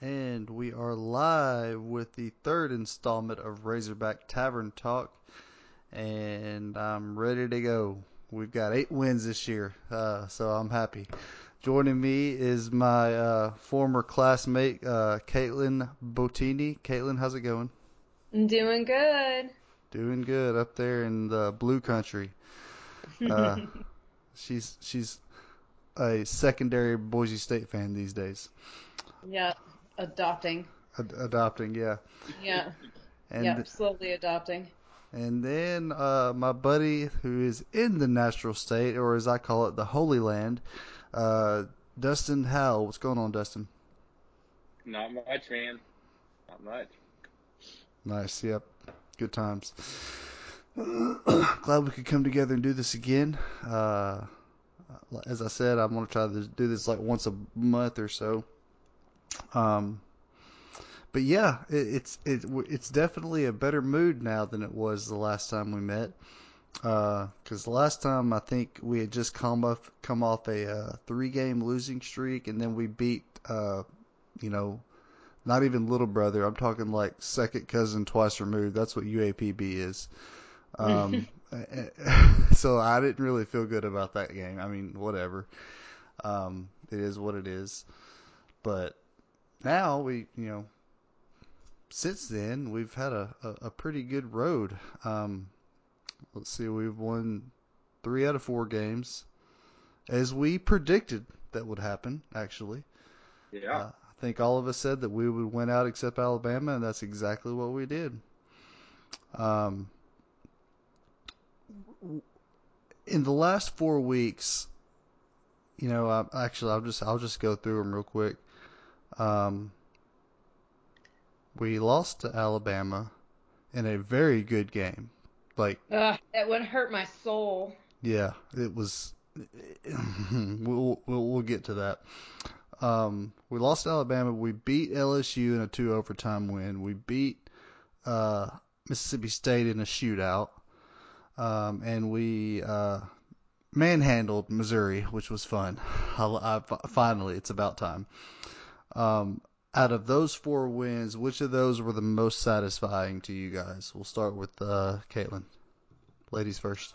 and we are live with the third installment of Razorback Tavern Talk, and I'm ready to go. We've got eight wins this year, uh, so I'm happy. Joining me is my uh, former classmate, uh, Caitlin Bottini. Caitlin, how's it going? I'm doing good. Doing good up there in the blue country. Uh, she's she's a secondary Boise State fan these days. Yeah, adopting. Ad- adopting, yeah. Yeah. And yep, slowly adopting. and then uh, my buddy who is in the natural state, or as I call it, the Holy Land, uh, Dustin Howell. What's going on, Dustin? Not much, man. Not much. Nice. Yep. Good times. Glad we could come together and do this again. Uh, as I said, I'm gonna try to do this like once a month or so. Um, but yeah, it, it's it, it's definitely a better mood now than it was the last time we met. Because the last time I think we had just come off come off a uh, three game losing streak, and then we beat uh, you know not even little brother. I'm talking like second cousin twice removed. That's what UAPB is. Um, so I didn't really feel good about that game. I mean, whatever. Um, it is what it is. But now we, you know, since then we've had a, a, a pretty good road. Um, let's see, we've won three out of four games, as we predicted that would happen. Actually, Yeah. uh, I think all of us said that we would win out except Alabama, and that's exactly what we did. Um, in the last four weeks, you know, I, actually, I'll just I'll just go through them real quick. Um, we lost to Alabama in a very good game. Like, Ugh, that would hurt my soul. yeah, it was. we'll, we'll we'll get to that. Um, we lost to Alabama. We beat LSU in a two overtime win. We beat uh, Mississippi State in a shootout. Um, and we uh, manhandled Missouri, which was fun. I, I, finally, it's about time. Um, out of those four wins, which of those were the most satisfying to you guys? We'll start with uh, Caitlin. Ladies first.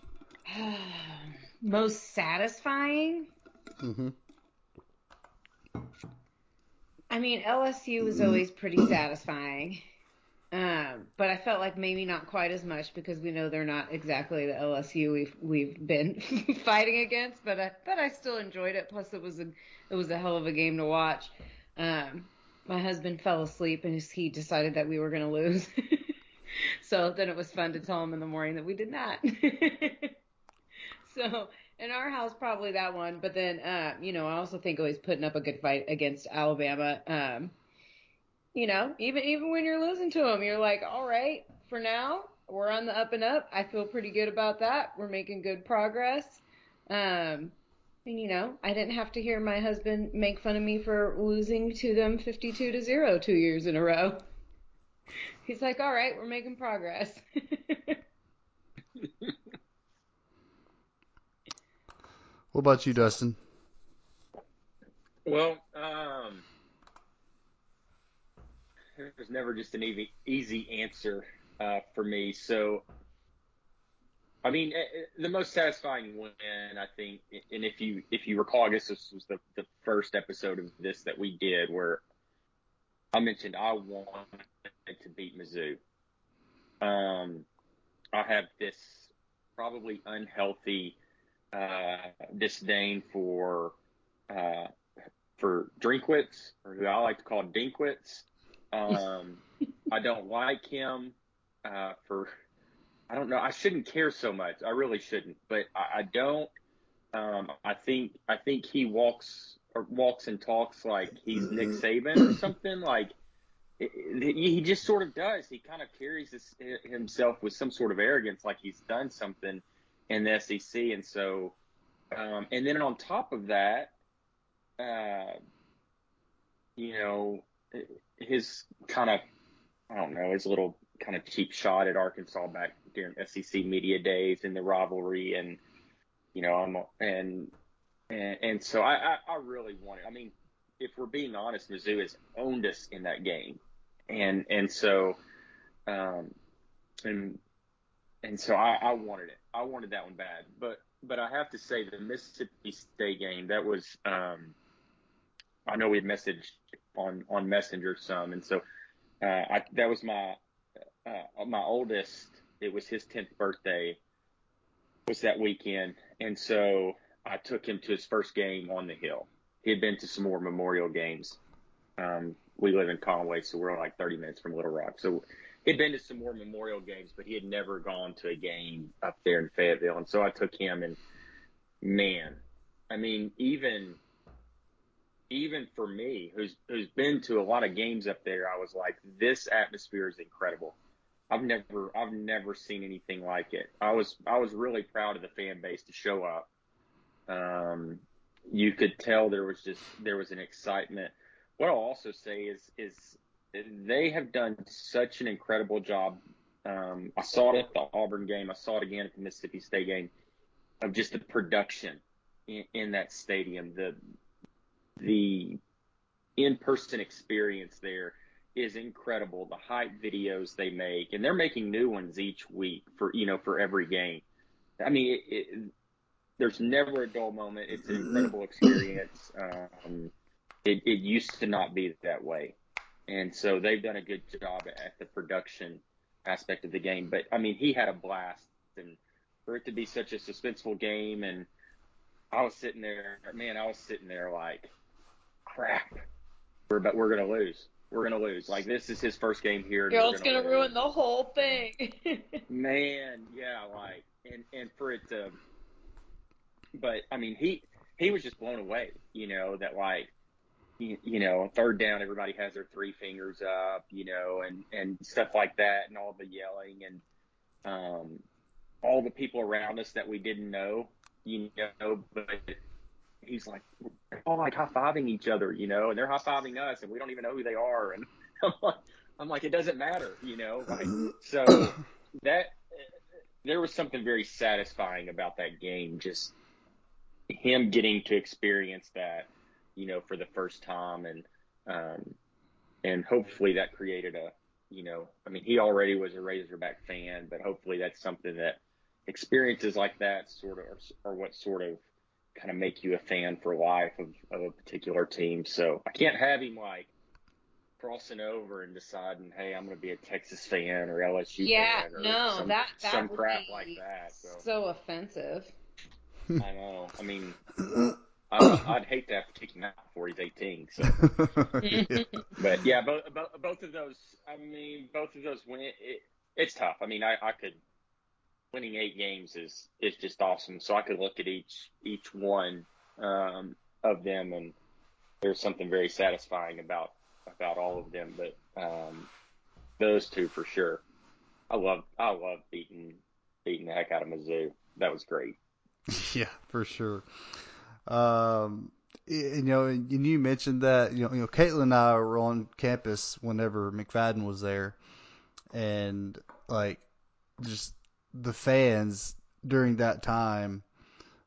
Most satisfying? Mm-hmm. I mean, LSU was always pretty satisfying. Um, but I felt like maybe not quite as much because we know they're not exactly the LSU we've we've been fighting against. But I but I still enjoyed it. Plus, it was a it was a hell of a game to watch. Um, my husband fell asleep and he decided that we were going to lose. so then it was fun to tell him in the morning that we did not. so in our house, probably that one. But then, uh, you know, I also think always putting up a good fight against Alabama. Um, you know, even even when you're losing to them, you're like, all right, for now, we're on the up and up. I feel pretty good about that. We're making good progress. Um, and you know, I didn't have to hear my husband make fun of me for losing to them 52 to 0 two years in a row. He's like, all right, we're making progress. What about you, Dustin? Well, um, there's never just an easy easy answer uh, for me. So, I mean, eh, eh, the most satisfying win, I think, and if you if you recall, I guess this was the the first episode of this that we did where I mentioned I wanted to beat Mizzou. Um, I have this probably unhealthy uh, disdain for uh, for Drinkwitz, or who I like to call Dinkwitz. Um, I don't like him uh, for I don't know. I shouldn't care so much. I really shouldn't, but I, I don't. Um, I think I think he walks or walks and talks like he's Nick Saban or something. Like it, it, he just sort of does. He kind of carries this, himself with some sort of arrogance, like he's done something in the SEC, and so. Um, and then on top of that, uh, you know, his kind of, I don't know, his little kind of cheap shot at Arkansas back during SEC media days and the rivalry, and you know, I'm and and, and so I, I, I really wanted. I mean, if we're being honest, Mizzou has owned us in that game, and and so, um, and and so I, I wanted it. I wanted that one bad, but but I have to say the Mississippi State game that was. Um, I know we had messaged on on Messenger some, and so uh, I, that was my uh, my oldest. It was his tenth birthday. Was that weekend, and so I took him to his first game on the hill. He had been to some War Memorial games. Um, we live in Conway, so we're like 30 minutes from Little Rock. So he'd been to some War Memorial games, but he had never gone to a game up there in Fayetteville. And so I took him, and man, I mean, even even for me, who's who's been to a lot of games up there, I was like, this atmosphere is incredible. I've never I've never seen anything like it. I was I was really proud of the fan base to show up. Um, you could tell there was just there was an excitement. What I'll also say is is they have done such an incredible job. Um, I saw it at the Auburn game. I saw it again at the Mississippi State game of just the production in, in that stadium. The the in-person experience there is incredible. The hype videos they make, and they're making new ones each week for you know for every game. I mean, it, it, there's never a dull moment. It's an incredible experience. Um, it, it used to not be that way, and so they've done a good job at the production aspect of the game. But I mean, he had a blast, and for it to be such a suspenseful game, and I was sitting there, man, I was sitting there like, crap, we're but we're gonna lose. We're gonna lose. Like this is his first game here. Girl's gonna, gonna ruin the whole thing. man, yeah, like and and for it to, but I mean he he was just blown away. You know that like you, you know third down everybody has their three fingers up. You know and and stuff like that and all the yelling and um all the people around us that we didn't know. You know, but he's like, all like high fiving each other, you know, and they're high fiving us, and we don't even know who they are. And I'm like, I'm like, it doesn't matter, you know. Like, so that there was something very satisfying about that game, just him getting to experience that, you know, for the first time, and um, and hopefully that created a, you know, I mean, he already was a Razorback fan, but hopefully that's something that experiences like that sort of are, are what sort of kind of make you a fan for life of, of a particular team. So I can't have him like crossing over and deciding, hey, I'm going to be a Texas fan or LSU yeah, fan or no, some, that, that some would crap be like that. So, so offensive. I know. I mean, I, I'd hate to have to kick him out before he's 18. So, but yeah, both, both both of those. I mean, both of those win. It, it's tough. I mean, I, I could winning eight games is is just awesome. So I could look at each each one um, of them, and there's something very satisfying about about all of them. But um, those two for sure. I love I love beating beating the heck out of Mizzou. That was great. Yeah, for sure. Um, you know, and you mentioned that you know, you know, Caitlin and I were on campus whenever McFadden was there, and like just the fans during that time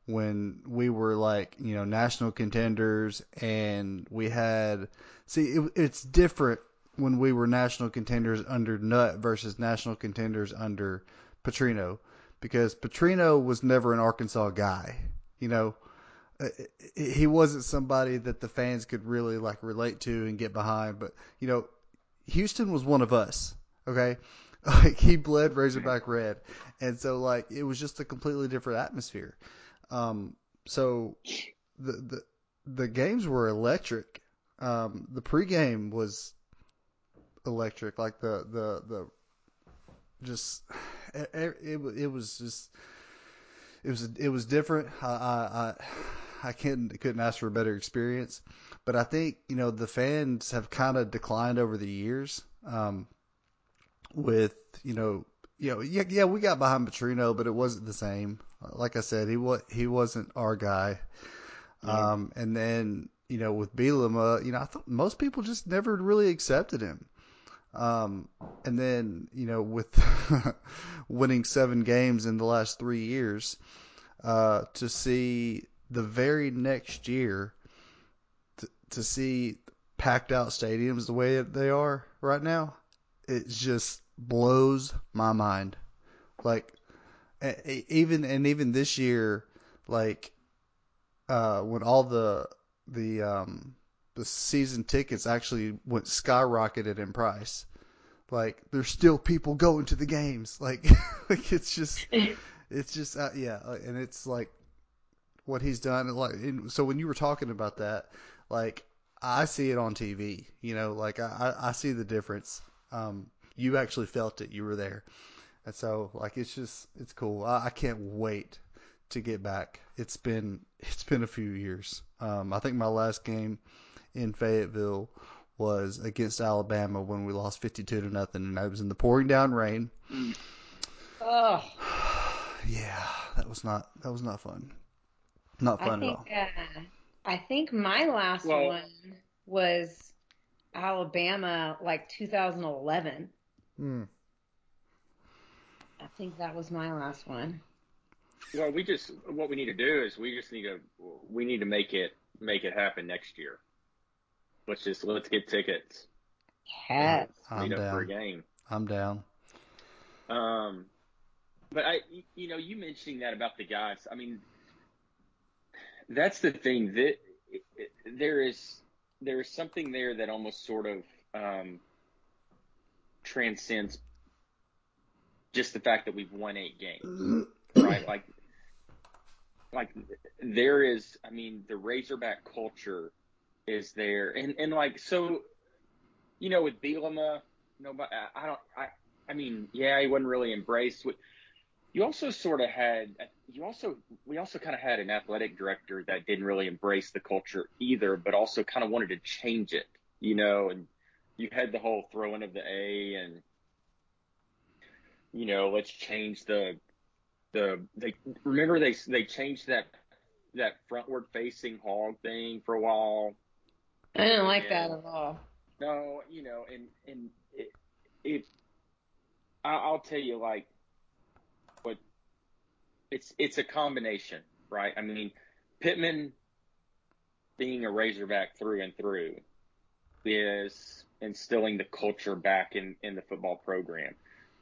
when we were like you know national contenders and we had see it, it's different when we were national contenders under Nutt versus national contenders under Petrino because Petrino was never an Arkansas guy you know? Uh, he wasn't somebody that the fans could really like relate to and get behind but you know Houston was one of us okay? Like he bled Razorback red, and so like it was just a completely different atmosphere. Um, so the the the games were electric. Um, the pregame was electric. Like the the the just it it, it was just it was it was different. I I I couldn't couldn't ask for a better experience. But I think you know the fans have kind of declined over the years. Um, with you know you know yeah yeah we got behind Petrino, but it wasn't the same. Like I said, he was he wasn't our guy. Yeah. Um, and then you know with Bielema, you know I thought most people just never really accepted him. Um, and then you know with winning seven games in the last three years, uh, to see the very next year to, to see packed out stadiums the way they are right now, it's just blows my mind. Like even and even this year, like uh, when all the the um, the season tickets actually went skyrocketed in price. Like there's still people going to the games. Like like it's just it's just uh, yeah, and it's like what he's done. Like and so when you were talking about that, like I see it on TV. You know, like I I see the difference. Um, you actually felt it. You were there. And so like it's just it's cool. I, I can't wait to get back. It's been it's been a few years. Um, I think my last game in Fayetteville was against Alabama when we lost 52 to nothing, and I was in the pouring down rain. Oh. yeah, that was not that was not fun. Not fun think, at all. Uh, I think my last Well- one was Alabama, like 2011. Hmm. I think that was my last one. Well, we just what we need to do is we just need to we need to make it make it happen next year. Let's just let's get tickets. Yes. I'm meet up for a down. game. I'm down. Um, but I, you know, you mentioning that about the guys. I mean, that's the thing that there is there is something there that almost sort of um, transcends just the fact that we've won eight games, right? Like, like there is. I mean, the Razorback culture is there, and and like so, you know, with Bielema, nobody. I, I don't. I. I mean, yeah, he wasn't really embraced. With, you also sort of had. You also. We also kind of had an athletic director that didn't really embrace the culture either, but also kind of wanted to change it. You know, and you had the whole throwing of the A and. You know, let's change the the they remember they they changed that that frontward facing hog thing for a while. I didn't like Yeah. that at all. No, you know, and and it, it I- I'll tell you like what it's it's a combination, right? I mean, Pittman being a Razorback through and through is instilling the culture back in in the football program.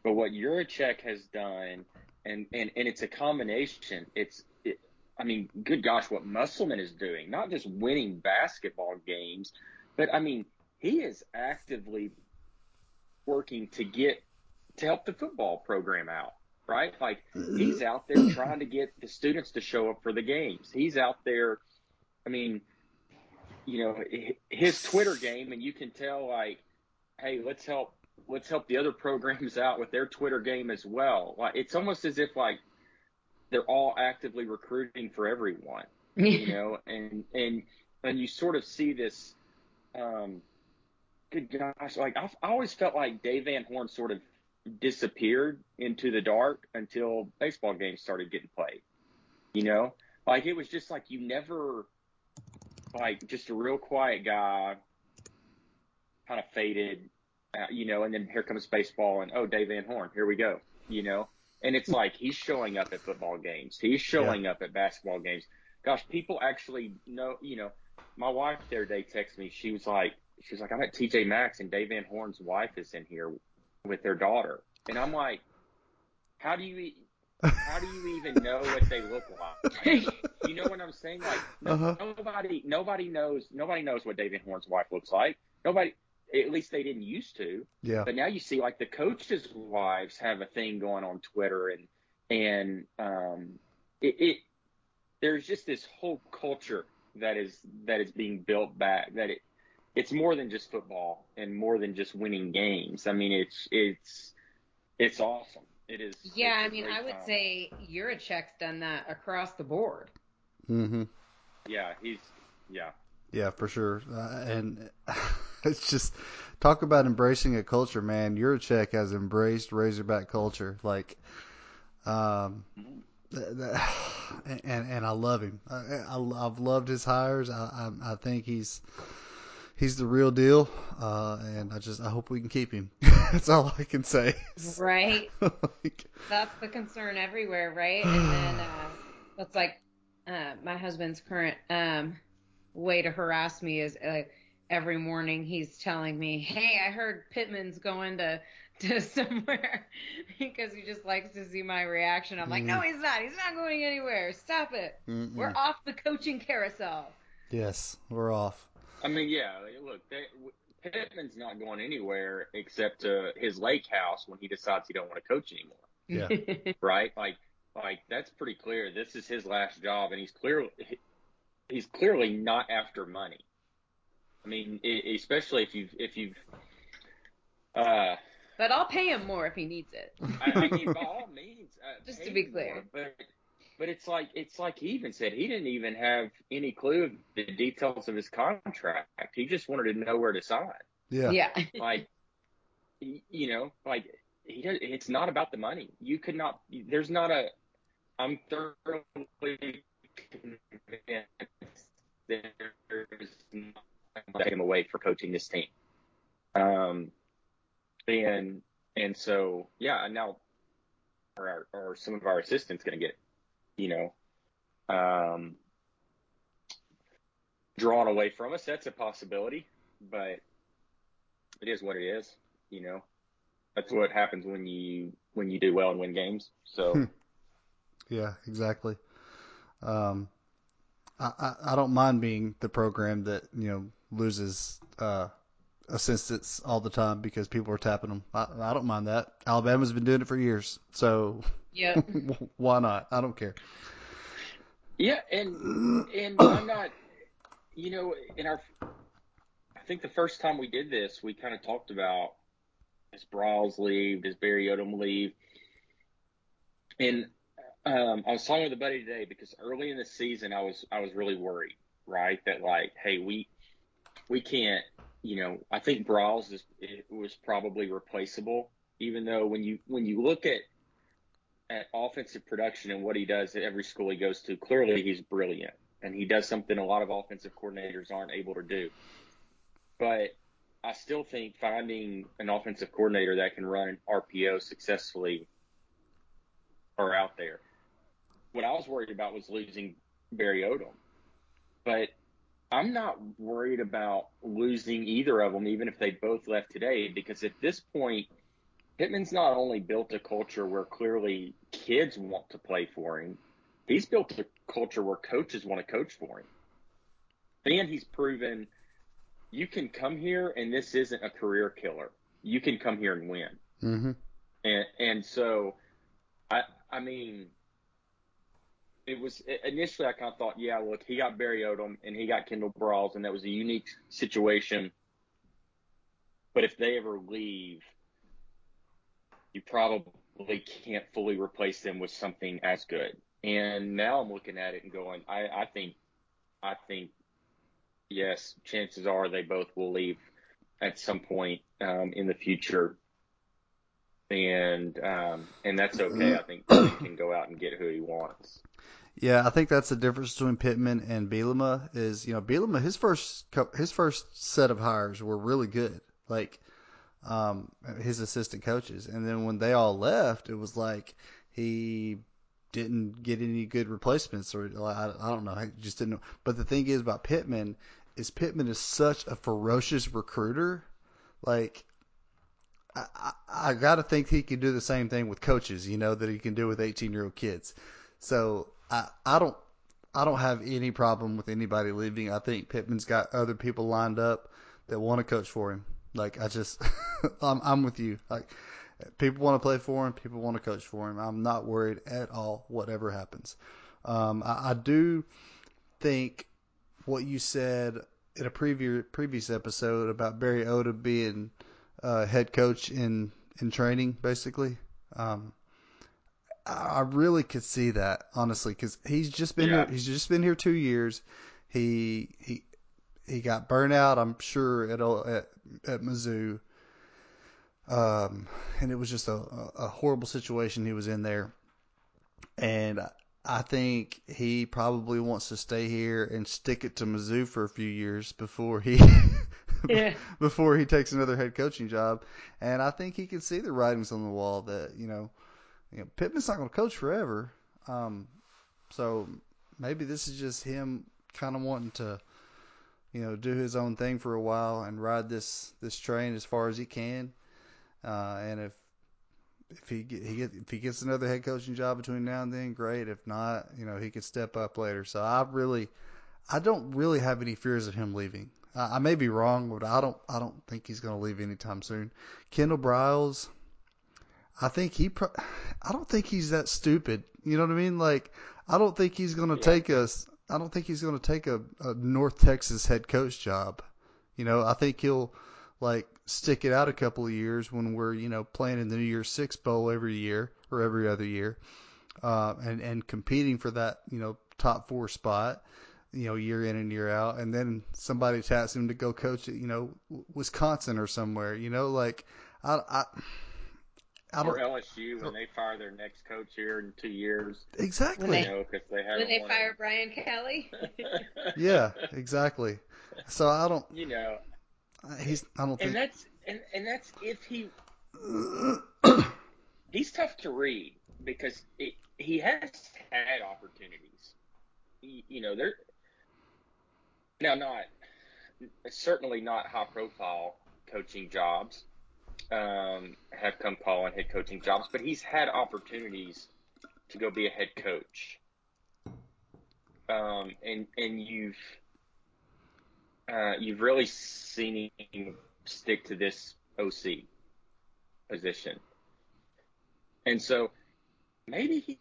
But what Yurachek has done, and and and it's a combination. It's it, I mean, good gosh, what Musselman is doing, not just winning basketball games, but I mean, he is actively working to get to help the football program out, right? Like he's out there trying to get the students to show up for the games. He's out there, I mean, you know, his Twitter game, and you can tell like, hey, let's help let's help the other programs out with their Twitter game as well. Like it's almost as if like they're all actively recruiting for everyone you know, and and and you sort of see this. Um, good gosh, like I've, I always felt like Dave Van Horn sort of disappeared into the dark until baseball games started getting played. You know, like it was just like you never, like just a real quiet guy, kind of faded, uh, you know, and then here comes baseball, and oh, Dave Van Horn, here we go, you know. And it's like he's showing up at football games. He's showing up at basketball games gosh, people actually know, you know, my wife the other day texted me. She was like, she was like, I'm at TJ Maxx and Dave Van Horn's wife is in here with their daughter. And I'm like, how do you, how do you even know what they look like? You know what I'm saying? Like, no, Uh-huh. nobody, nobody knows, nobody knows what David Horn's wife looks like. Nobody, at least they didn't used to. Yeah. But now you see like the coaches' wives have a thing going on Twitter and and um it, it there's just this whole culture that is that is being built back that it it's more than just football and more than just winning games. I mean it's it's it's awesome. It is yeah, I mean, I would time. say Yurachek's done that across the board. Mm-hmm. Yeah, he's yeah. Yeah, for sure. Uh, and it's just talk about embracing a culture, man. Yurachek has embraced Razorback culture, like, um, th- th- and and I love him. I, I I've loved his hires. I, I I think he's he's the real deal. Uh, and I just I hope we can keep him. That's all I can say. Right? Like, That's the concern everywhere, right? And then uh, that's like uh, my husband's current um, way to harass me is uh, every morning he's telling me, "Hey, I heard Pittman's going to to somewhere," because he just likes to see my reaction. I'm like, "No, he's not. He's not going anywhere. Stop it. Mm-mm. We're off the coaching carousel." Yes, we're off. I mean, yeah. Look, they, Pittman's not going anywhere except to his lake house when he decides he don't want to coach anymore. Yeah. right? Like, like that's pretty clear. This is his last job, and he's clearly he's clearly not after money. I mean, especially if you've if you've. Uh, but I'll pay him more if he needs it. I, I mean, by all means, uh, just to be clear. More, but but it's like it's like he even said he didn't even have any clue of the details of his contract. He just wanted to know where to sign. Yeah. Yeah. like, you know, like he does, it's not about the money. You could not. There's not a. I'm thoroughly convinced there's not take him away for coaching this team. Um, and and so yeah, now are, are some of our assistants going to get you know, um, drawn away from us. That's a possibility, but it is what it is. You know, that's what happens when you when you do well and win games. So, Hmm. yeah, exactly. Um, I, I, I don't mind being the program that you know loses uh, assistants all the time because people are tapping them. I, I don't mind that. Alabama's been doing it for years, so Yeah. why not? I don't care. Yeah, and and I'm not, you know, in our, I think the first time we did this, we kind of talked about does Briles leave, does Barry Odom leave, and um, I was talking with a buddy today because early in the season I was I was really worried, right, that like, hey, we we can't, you know, I think Briles is it was probably replaceable, even though when you when you look at at offensive production and what he does at every school he goes to, clearly he's brilliant. And he does something a lot of offensive coordinators aren't able to do. But I still think finding an offensive coordinator that can run RPO successfully are out there. What I was worried about was losing Barry Odom. But I'm not worried about losing either of them, even if they both left today, because at this point, Pittman's not only built a culture where clearly kids want to play for him, he's built a culture where coaches want to coach for him. And he's proven you can come here and this isn't a career killer. You can come here and win. Mm-hmm. And and so I I mean it was initially I kind of thought, yeah, look, he got Barry Odom and he got Kendall Briles, and that was a unique situation. But if they ever leave, you probably can't fully replace them with something as good. And now I'm looking at it and going, I, I think, I think, yes, chances are they both will leave at some point um, in the future, and um, and that's okay. I think he can go out and get who he wants. Yeah, I think that's the difference between Pittman and Bielema is, you know, Bielema his first his first set of hires were really good. Like um, his assistant coaches. And then when they all left, it was like he didn't get any good replacements, or I, I don't know, I just didn't. Know. But the thing is about Pittman is Pittman is such a ferocious recruiter. Like I, I, I got to think he can do the same thing with coaches, you know, that he can do with 18 year old kids. So I, I don't. I don't have any problem with anybody leaving. I think Pittman's got other people lined up that want to coach for him. Like I just, I'm, I'm with you. Like people want to play for him, people want to coach for him. I'm not worried at all. Whatever happens, um, I, I do think what you said in a previous previous episode about Barry Odom being uh, head coach in in training, basically. Um, I really could see that honestly because he's just been Yeah. here. He's just been here two years. He he he got burnt out. I'm sure at at, at Mizzou. Um, and it was just a, a horrible situation he was in there. And I think he probably wants to stay here and stick it to Mizzou for a few years before he Yeah. before he takes another head coaching job. And I think he can see the writings on the wall that you know, you know Pittman's not going to coach forever. Um, so maybe this is just him kind of wanting to you know, do his own thing for a while and ride this this train as far as he can. Uh, and if if he get, he get, if he gets another head coaching job between now and then, great. If not, you know, he could step up later. So I really, I don't really have any fears of him leaving. I, I may be wrong, but I don't I don't think he's going to leave anytime soon. Kendall Briles, I think he, pro- I don't think he's that stupid. You know what I mean? Like, I don't think he's going to Yeah. take us. I don't think he's going to take a, a North Texas head coach job. You know, I think he'll like stick it out a couple of years when we're you know playing in the New Year's Six Bowl every year or every other year, uh, and and competing for that you know top four spot, you know year in and year out, and then somebody taps him to go coach at you know Wisconsin or somewhere. You know, like I I. I or don't LSU when they fire their next coach here in two years. exactly. When You know, they when they fire it. Brian Kelly. Yeah, exactly. So I don't. you know, He's. I don't think and think. that's and and that's if he he's tough to read because it, he has had opportunities. He, you know, there now not certainly not high profile coaching jobs um, have come calling head coaching jobs, but he's had opportunities to go be a head coach. Um, and and you've uh, you've really seen him stick to this OC position. And so maybe he,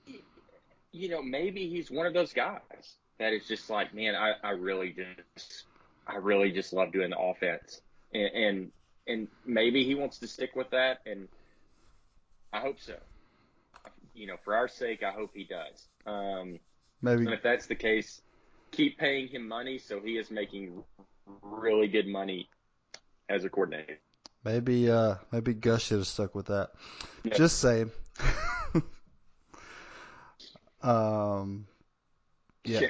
you know, maybe he's one of those guys that is just like, man, I, I really just, I really just love doing the offense. And, and, and maybe he wants to stick with that. And I hope so. You know, for our sake, I hope he does. Um, Maybe and if that's the case, keep paying him money so he is making really good money as a coordinator. Maybe uh maybe Gus should have stuck with that. Yeah. Just saying. um yeah.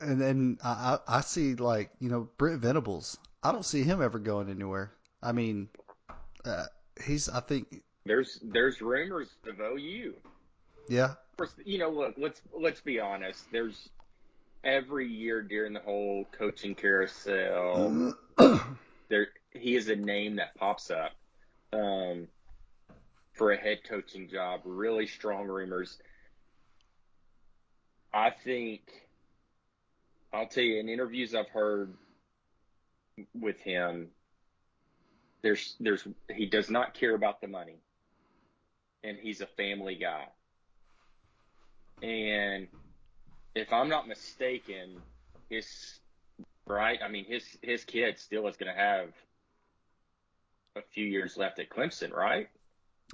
And then I, I I see like, you know, Brent Venables. I don't see him ever going anywhere. I mean, uh, he's I think There's there's rumors of OU. yeah. Of course, you know, look, let's let's be honest. There's every year during the whole coaching carousel, there he is a name that pops up um, for a head coaching job. Really strong rumors. I think I'll tell you in interviews I've heard with him. There's there's he does not care about the money, and he's a family guy. And if I'm not mistaken, his right, I mean his his kid still is going to have a few years left at Clemson, right?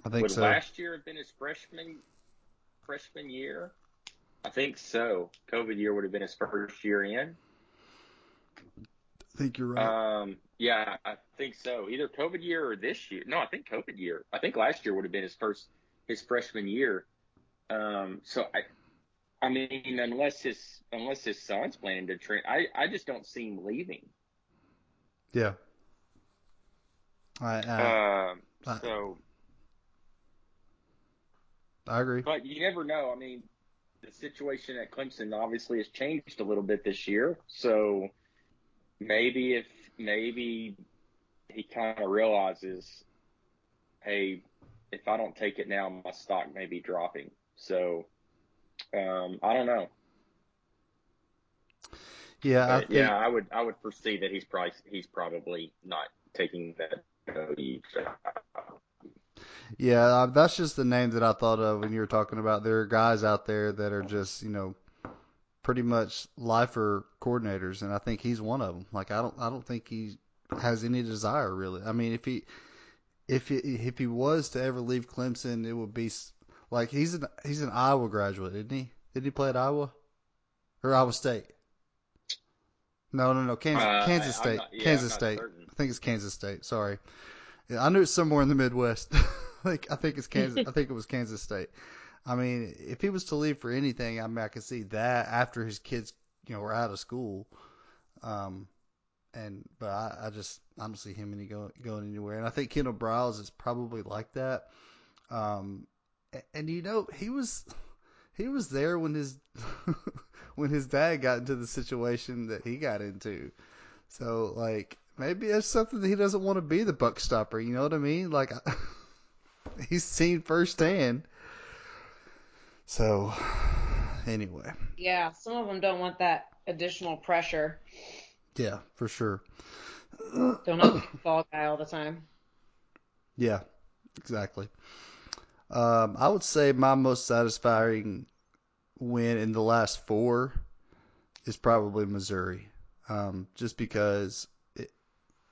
I think Would so. last year have been his freshman freshman year? I think so. COVID year would have been his first year in. I think you're right. Um, yeah, I think so. Either COVID year or this year. No, I think COVID year. I think last year would have been his first his freshman year. Um, so I, I mean, unless his unless his son's planning to train, I I just don't see him leaving. yeah. I I, Um, I- so, I agree. but you never know. I mean, the situation at Clemson obviously has changed a little bit this year. So maybe if maybe he kind of realizes, hey, if I don't take it now, my stock may be dropping. So um, I don't know. Yeah, I think yeah, I would I would foresee that he's probably he's probably not taking that. Yeah, that's just the name that I thought of when you were talking about. There are guys out there that are just, you know, pretty much lifer coordinators, and I think he's one of them. Like I don't, I don't think he has any desire really. I mean, if he, if he, if he was to ever leave Clemson, it would be s- like he's an he's an Iowa graduate, isn't he? Did he play at Iowa or Iowa State? No, no, no, Kansas, Uh, Kansas State, not- yeah, Kansas State. certain. I think it's Kansas State. Sorry, yeah, I knew it's somewhere in the Midwest. like I think it's Kansas. I think it was Kansas State. I mean, if he was to leave for anything, I mean, I could see that after his kids, you know, were out of school. Um, and but I, I just I don't see him any go, going anywhere. And I think Kendall Briles is probably like that. Um, and, and you know, he was he was there when his when his dad got into the situation that he got into. So like maybe it's something that he doesn't want to be the buck stopper. You know what I mean? Like he's seen firsthand. So anyway, Yeah, some of them don't want that additional pressure. yeah, for sure. Don't the fall guy all the time. Yeah, exactly. Um, I would say my most satisfying win in the last four is probably Missouri, um, just because it,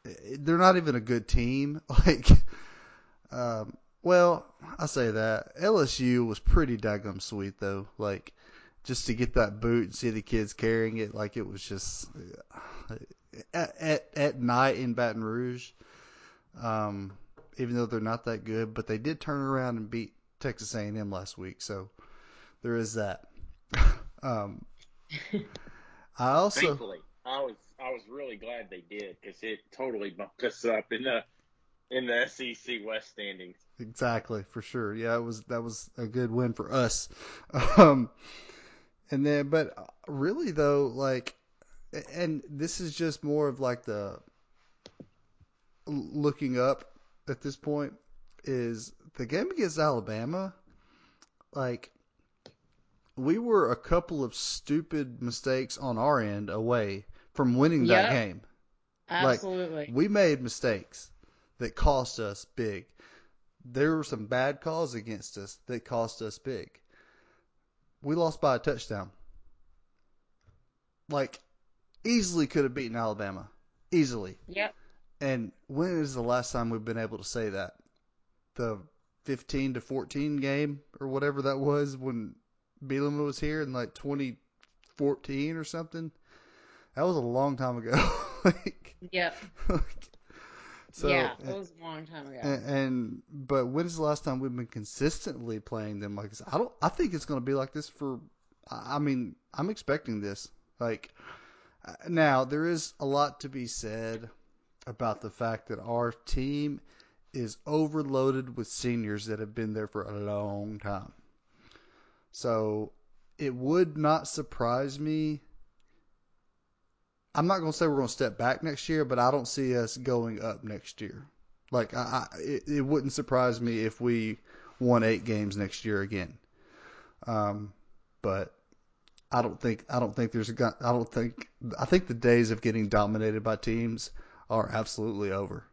it, they're not even a good team. Like, um, well, I say that LSU was pretty daggum sweet though. Like, just to get that boot and see the kids carrying it, like it was just at at, at night in Baton Rouge. Um, even though they're not that good, but they did turn around and beat Texas A&M last week, so there is that. um, I also Thankfully, I was I was really glad they did because it totally bumped us up in the in the SEC West standings. exactly for sure. Yeah, it was that was a good win for us. Um, and then, but really though, like, and this is just more of like the looking up at this point is the game against Alabama. Like, we were a couple of stupid mistakes on our end away from winning that game. Absolutely. We made mistakes that cost us big. There were some bad calls against us that cost us big. We lost by a touchdown. Like, easily could have beaten Alabama. Easily. yep. And when is the last time we've been able to say that? The 15 to 14 game or whatever that was when Bielema was here in like 2014 or something. That was a long time ago. like, Yep. So yeah, it was a long time ago. and, and but when is the last time we've been consistently playing them like this? I don't. I think it's going to be like this for. I I mean, I'm expecting this. Like uh, now, there is a lot to be said about the fact that our team is overloaded with seniors that have been there for a long time. So it would not surprise me. I'm not going to say we're going to step back next year, but I don't see us going up next year. Like I, I it, it wouldn't surprise me if we won eight games next year again. Um, but I don't think I don't think there's a I don't think I think the days of getting dominated by teams are absolutely over.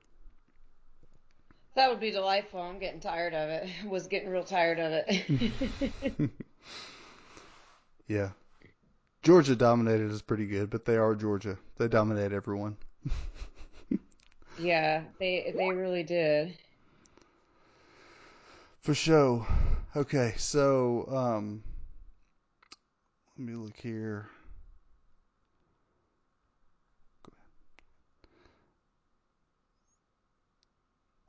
That would be delightful. I'm getting tired of it. Was getting real tired of it. Yeah. Georgia dominated is pretty good, but they are Georgia. They dominate everyone. yeah, they they really did. For sure. Okay, so um let me look here.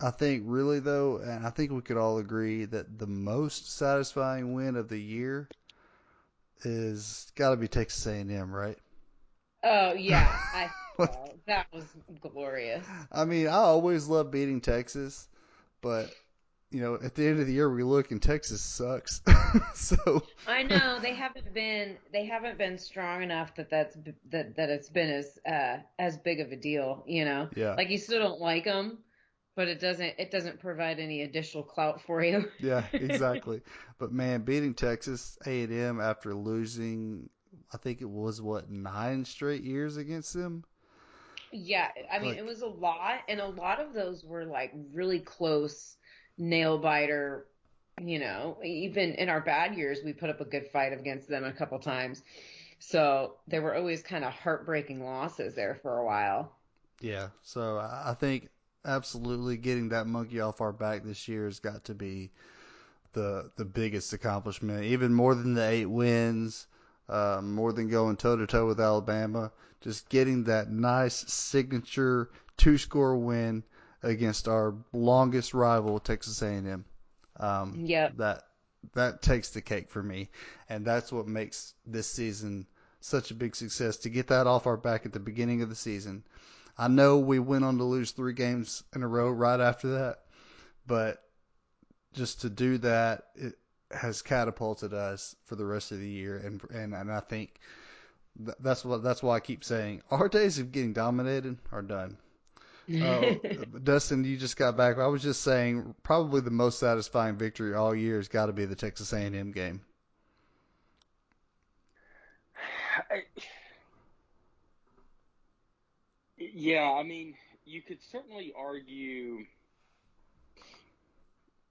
I think really though, and I think we could all agree that the most satisfying win of the year is got to be Texas A&M, right? Oh yeah, I that was glorious. I mean, I always love beating Texas, but you know, at the end of the year, we look and Texas sucks. so I know they haven't been they haven't been strong enough that that's that that it's been as uh as big of a deal. You know, yeah, like you still don't like them, but it doesn't it doesn't provide any additional clout for you. yeah, exactly. But man, beating Texas A&M after losing, I think it was what nine straight years against them. Yeah, I mean Like- it was a lot, and a lot of those were like really close nail biter. You know, even in our bad years, we put up a good fight against them a couple times. So there were always kind of heartbreaking losses there for a while. Yeah, so I think absolutely getting that monkey off our back this year has got to be the the biggest accomplishment, even more than the eight wins, uh, more than going toe to toe with Alabama. Just getting that nice signature two score win against our longest rival, Texas A&M. Um, Yep. that that takes the cake for me, and that's what makes this season such a big success. To get that off our back at the beginning of the season. I know we went on to lose three games in a row right after that, but just to do that, it has catapulted us for the rest of the year, and and, and I think th- that's what that's why I keep saying our days of getting dominated are done. Uh, Dustin, you just got back. I was just saying, probably the most satisfying victory all year has got to be the Texas A&M game. Yeah, I mean, you could certainly argue.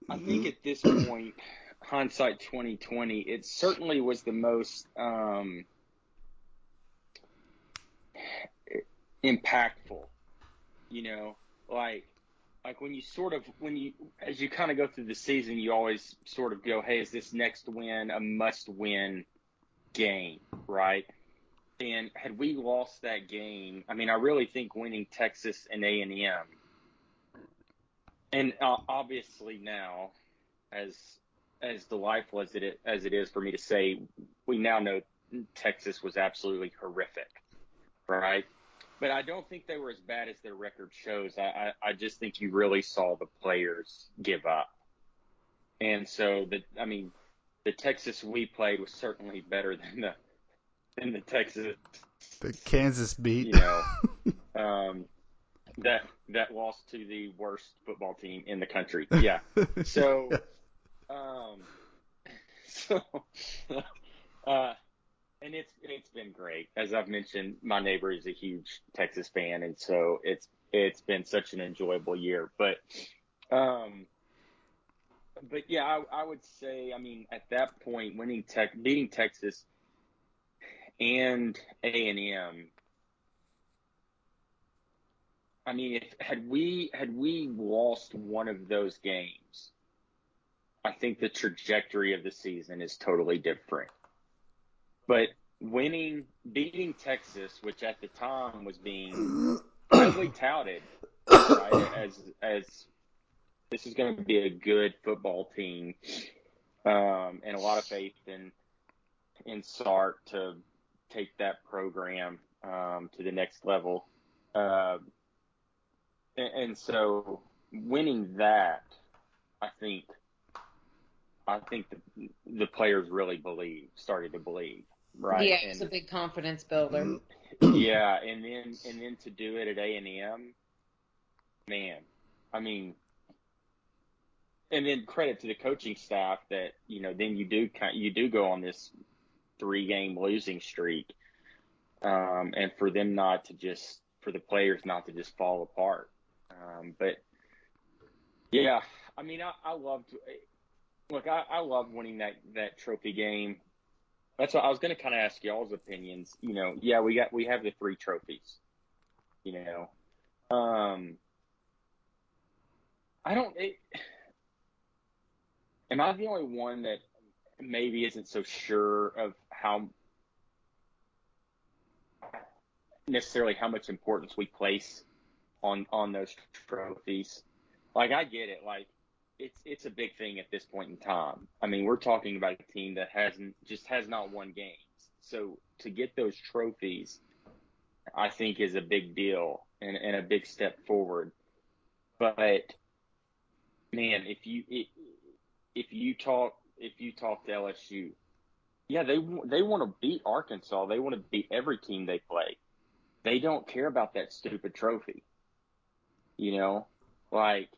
I think at this point, hindsight 2020, it certainly was the most um, impactful. You know, like like when you sort of when you as you kind of go through the season, you always sort of go, "Hey, is this next win a must-win game?" Right? And had we lost that game, I mean, I really think winning Texas and A and M, and uh, obviously now, as as delightful as it as it is for me to say, we now know Texas was absolutely horrific, right? But I don't think they were as bad as their record shows. I, I, I just think you really saw the players give up, and so the I mean, the Texas we played was certainly better than the than the Texas the Kansas beat. You know, um, that that lost to the worst football team in the country. Yeah. So, um, so, uh, and it's it's been great. As I've mentioned, my neighbor is a huge Texas fan, and so it's it's been such an enjoyable year. But, um, but yeah, I, I would say, I mean, at that point, winning Tech, beating Texas and A and M. I mean, if had we had we lost one of those games, I think the trajectory of the season is totally different. But winning, beating Texas, which at the time was being highly touted right, as as this is going to be a good football team, um, and a lot of faith in in Sark to take that program um, to the next level. Uh, and, and, so winning that, I think, I think the, the players really believe, started to believe, right? Yeah, it's and, a big confidence builder. Yeah, and then and then to do it at A and M, man, I mean, and then credit to the coaching staff that you know then you do you do go on this three game losing streak. Um, and for them not to just, for the players not to just fall apart. Um, but yeah, I mean, I, I loved, look, I, I love winning that, that trophy game. That's what I was going to kind of ask y'all's opinions. You know, yeah, we got, we have the three trophies, you know, um, I don't, it, am I the only one that maybe isn't so sure of how necessarily how much importance we place on on those trophies. Like I get it, like it's it's a big thing at this point in time. I mean, we're talking about a team that hasn't just has not won games. So to get those trophies, I think is a big deal and, and a big step forward. But man, if you if you talk if you talk to LSU, yeah, they they want to beat Arkansas. They want to beat every team they play. They don't care about that stupid trophy. You know, like,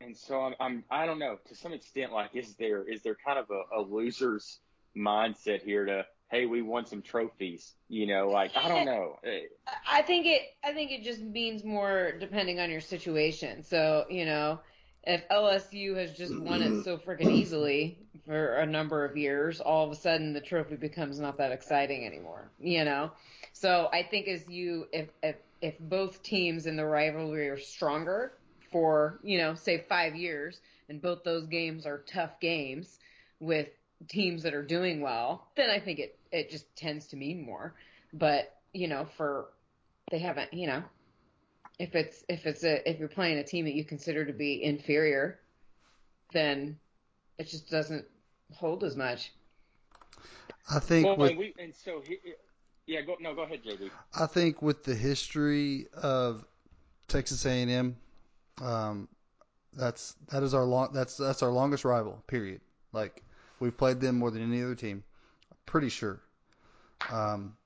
and so I'm, I'm I don't know. To some extent, like, is there is there kind of a, a loser's mindset here to hey, we won some trophies. You know, like I don't know. I think it I think it just means more depending on your situation. So, you know, if LSU has just won it so freaking easily for a number of years, all of a sudden the trophy becomes not that exciting anymore, you know? So I think as you, if, if, if both teams in the rivalry are stronger for, you know, say five years and both those games are tough games with teams that are doing well, then I think it, it just tends to mean more. But, you know, for, they haven't, you know, if it's if it's a if you're playing a team that you consider to be inferior, then it just doesn't hold as much. I think well, with, and, we, and so he, yeah, go no, go ahead, JD. I think with the history of Texas A&M, um, that's that is our long that's that's our longest rival. Period. Like we've played them more than any other team. Pretty sure. Um,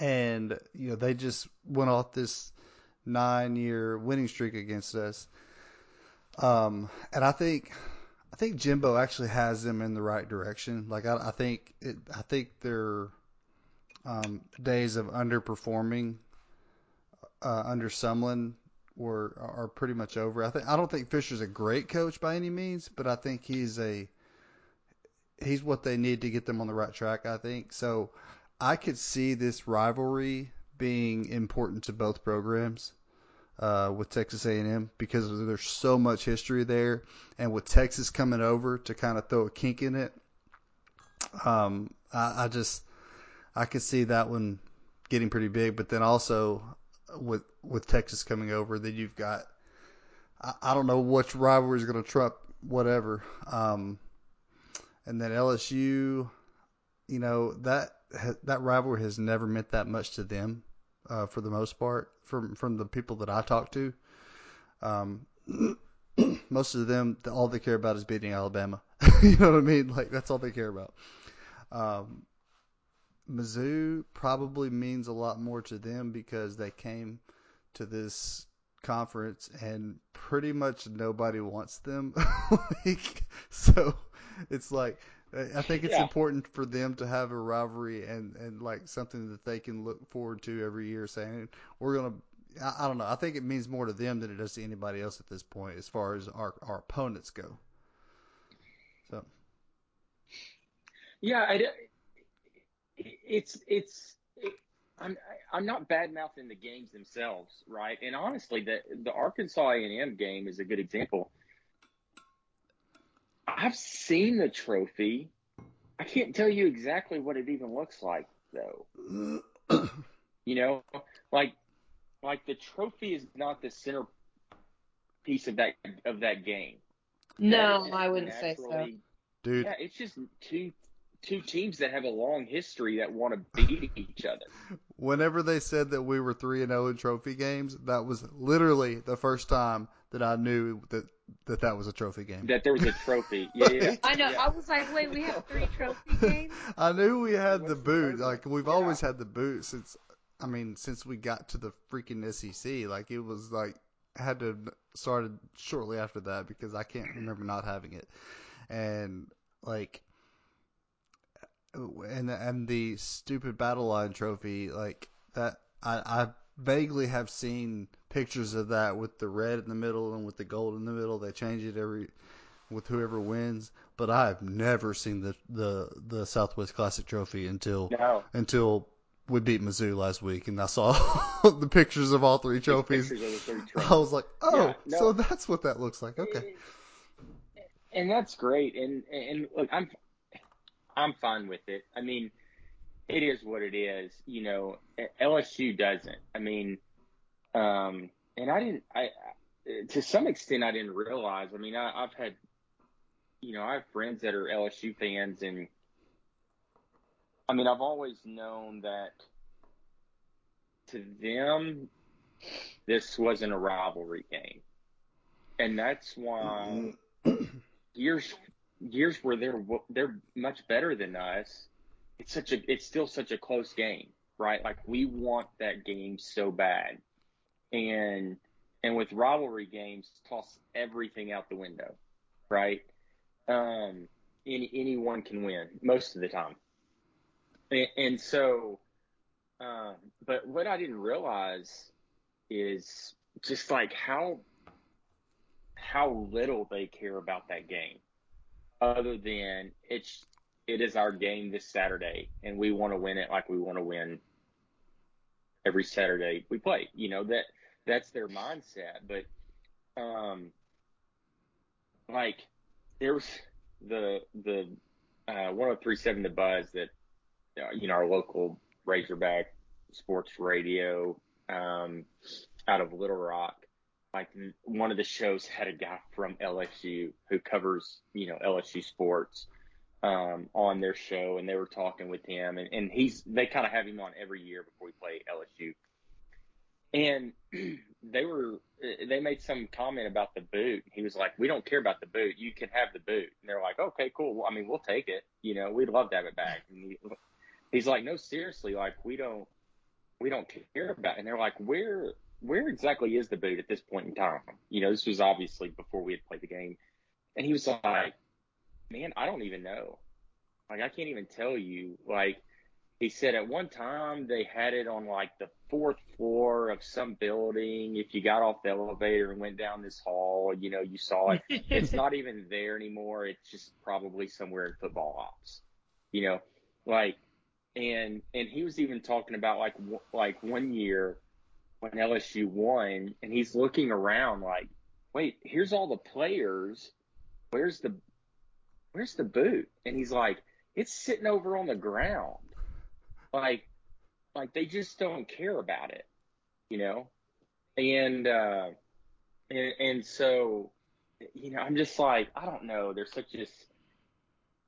and you know they just went off this nine-year winning streak against us. Um, and I think I think Jimbo actually has them in the right direction. Like I, I think it, I think their um, days of underperforming uh, under Sumlin were are pretty much over. I think I don't think Fisher's a great coach by any means, but I think he's a he's what they need to get them on the right track. I think so. I could see this rivalry being important to both programs uh, with Texas A&M because there's so much history there, and with Texas coming over to kind of throw a kink in it, um, I, I just I could see that one getting pretty big. But then also with with Texas coming over, then you've got I, I don't know which rivalry is going to trump whatever. Um, and then LSU, you know that that rivalry has never meant that much to them uh, for the most part from from the people that I talk to. Um, most of them, all they care about is beating Alabama. you know what I mean? Like that's all they care about. Um, Mizzou probably means a lot more to them because they came to this conference and pretty much nobody wants them. like, so it's like I think it's yeah. important for them to have a rivalry and and like something that they can look forward to every year, saying we're gonna. I, I don't know. I think it means more to them than it does to anybody else at this point, as far as our our opponents go. So. Yeah, I, it's it's. It, I'm I'm not bad mouthing the games themselves, right? And honestly, the the Arkansas A and M game is a good example I've seen the trophy. I can't tell you exactly what it even looks like though. you know, like like the trophy is not the center piece of that of that game. No, that I wouldn't say so. Dude. Yeah, it's just two two teams that have a long history that want to beat each other. Whenever they said that we were 3 and 0 in trophy games, that was literally the first time that I knew that that that was a trophy game. That there was a trophy. Yeah, yeah. I know. Yeah. I was like, wait, we have three trophy games. I knew we had the boot. Like we've yeah. always had the boot since. I mean, since we got to the freaking SEC, like it was like had to started shortly after that because I can't remember not having it, and like and and the stupid battle line trophy like that I I vaguely have seen pictures of that with the red in the middle and with the gold in the middle. They change it every with whoever wins, but I've never seen the the the Southwest Classic trophy until no. until we beat Mizzou last week, and I saw the pictures of all three trophies. Three I was like, oh, yeah, no. so that's what that looks like. Okay. And that's great. And and look, I'm I'm fine with it. I mean, it is what it is. You know, LSU doesn't. I mean, um, and I didn't. I to some extent I didn't realize. I mean, I, I've had, you know, I have friends that are LSU fans, and I mean, I've always known that to them, this wasn't a rivalry game, and that's why years years where they're they're much better than us, it's such a it's still such a close game, right? Like we want that game so bad, and and with rivalry games, toss everything out the window, right? Um, any anyone can win most of the time, and, and so, um, but what I didn't realize is just like how how little they care about that game other than it's it is our game this Saturday and we want to win it like we want to win every Saturday we play. You know, that that's their mindset. But um like there was the the uh 1037 the buzz that uh, you know our local Razorback sports radio um out of Little Rock like one of the shows had a guy from LSU who covers, you know, LSU sports um, on their show, and they were talking with him, and, and he's they kind of have him on every year before we play LSU, and they were they made some comment about the boot. He was like, "We don't care about the boot. You can have the boot." And they're like, "Okay, cool. I mean, we'll take it. You know, we'd love to have it back." And he, he's like, no, seriously, like we don't we don't care about. It. And they're like, where where exactly is the boot at this point in time? You know, this was obviously before we had played the game, and he was like, man, I don't even know. Like I can't even tell you. Like he said at one time they had it on like the fourth floor of some building. If you got off the elevator and went down this hall, you know, you saw it. it's not even there anymore. It's just probably somewhere in football ops. You know, like and and he was even talking about like like one year when LSU won, and he's looking around like, wait, here's all the players. Where's the where's the boot? And he's like, it's sitting over on the ground. Like, like they just don't care about it, you know? And, uh, and, and so, you know, I'm just like, I don't know. There's such just,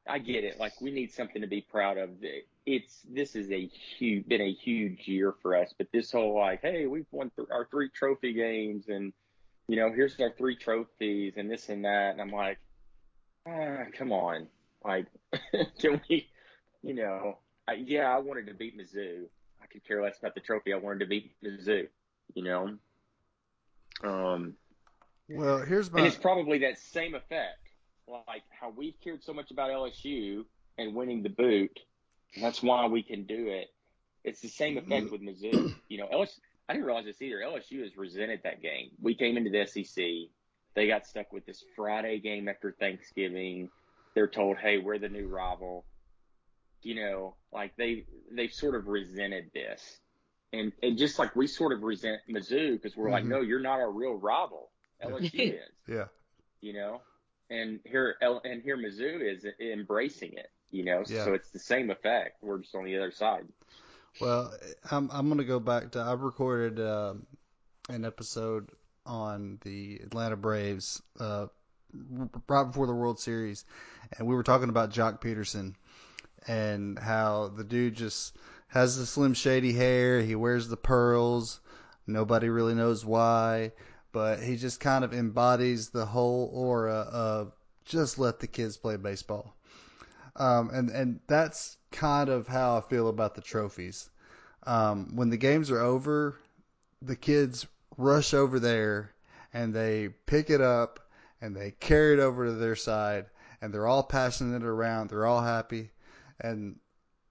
I get it. Like we need something to be proud of. It's, this is a huge, been a huge year for us, but this whole like, Hey, we've won th- our three trophy games and, you know, here's our three trophies and this and that. And I'm like, ah, come on. Like, can we, you know, I, yeah, I wanted to beat Mizzou. I could care less about the trophy. I wanted to beat Mizzou, you know. Um, well, here's my. And it's probably that same effect, like how we've cared so much about LSU and winning the boot. That's why we can do it. It's the same effect with Mizzou. You know, LSU. I didn't realize this either. LSU has resented that game. We came into the SEC. They got stuck with this Friday game after Thanksgiving. They're told, "Hey, we're the new rival." You know, like they they've sort of resented this, and and just like we sort of resent Mizzou because we're mm-hmm. like, no, you're not our real rival. LSU is. Yeah. You know, and here and here Mizzou is embracing it. You know, yeah. so it's the same effect. We're just on the other side. Well, I'm I'm gonna go back to I've recorded uh, an episode on the Atlanta Braves uh, right before the World Series, and we were talking about Joc Pederson and how the dude just has the slim shady hair. He wears the pearls. Nobody really knows why, but he just kind of embodies the whole aura of just let the kids play baseball. Um, and and that's kind of how I feel about the trophies. Um, when the games are over, the kids rush over there and they pick it up and they carry it over to their side and they're all passing it around. They're all happy and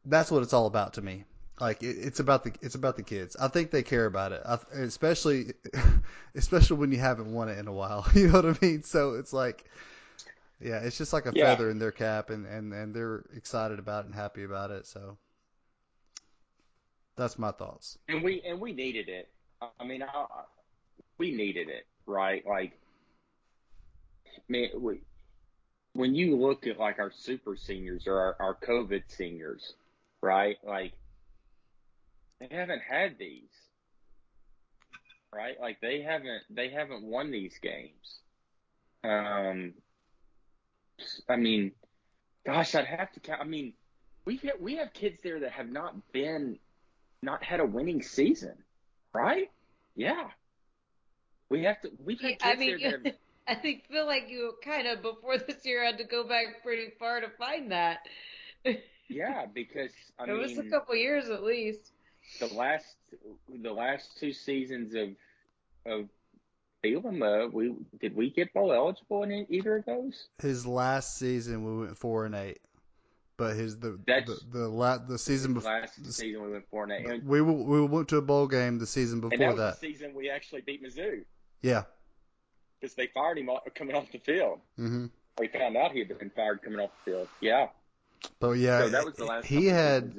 that's what it's all about to me. Like it, it's about the it's about the kids. I think they care about it, I, especially especially when you haven't won it in a while. You know what I mean? So it's like, yeah, it's just like a yeah. feather in their cap, and and and they're excited about it and happy about it. So that's my thoughts. And we and we needed it. I mean, I, we needed it, right? Like, man, we when you look at like our super seniors or our, our COVID seniors, right? Like they haven't had these, right? Like they haven't they haven't won these games. Um, I mean, gosh, I'd have to count. I mean, we have, we have kids there that have not been not had a winning season, right? Yeah. We have to. We've had kids I mean, there that have, I think feel like you kind of before this year had to go back pretty far to find that. yeah, because I it mean, was a couple years at least. The last the last two seasons of of Bielema, we did we get bowl eligible in either of those? His last season, we went four and eight. But his the That's, the the, la, the season before last the, season we went four and eight. And, we we went to a bowl game the season before and that. Was that. the season we actually beat Mizzou. Yeah, because they fired him coming off the field. Mm-hmm. We found out he had been fired coming off the field. Yeah. But yeah, so that was the last. He had.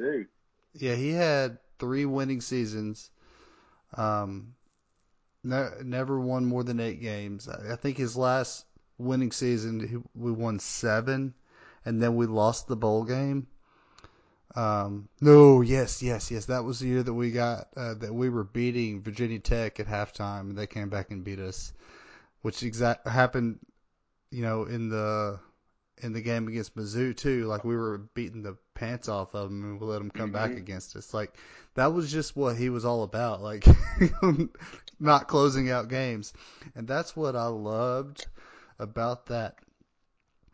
Yeah, he had three winning seasons. Um, ne- never won more than eight games. I think his last winning season he, we won seven, and then we lost the bowl game. Um, no, yes, yes, yes. That was the year that we got uh, that we were beating Virginia Tech at halftime, and they came back and beat us which exact happened, you know, in the in the game against Mizzou too. Like we were beating the pants off of them and we let them come mm-hmm. back against us. Like that was just what he was all about. Like not closing out games, and that's what I loved about that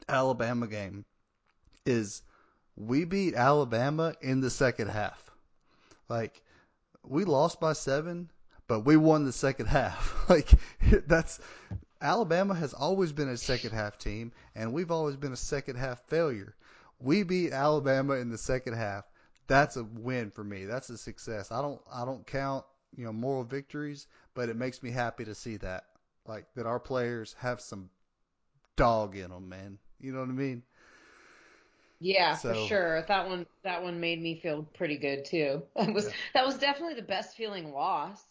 Alabama game is we beat Alabama in the second half. Like we lost by seven, but we won the second half. Like that's Alabama has always been a second half team, and we've always been a second half failure. We beat Alabama in the second half. That's a win for me. That's a success. I don't I don't count you know moral victories, but it makes me happy to see that like that our players have some dog in them, man. You know what I mean? Yeah, So- for sure. That one that one made me feel pretty good too. That was Yeah. that was definitely the best feeling loss.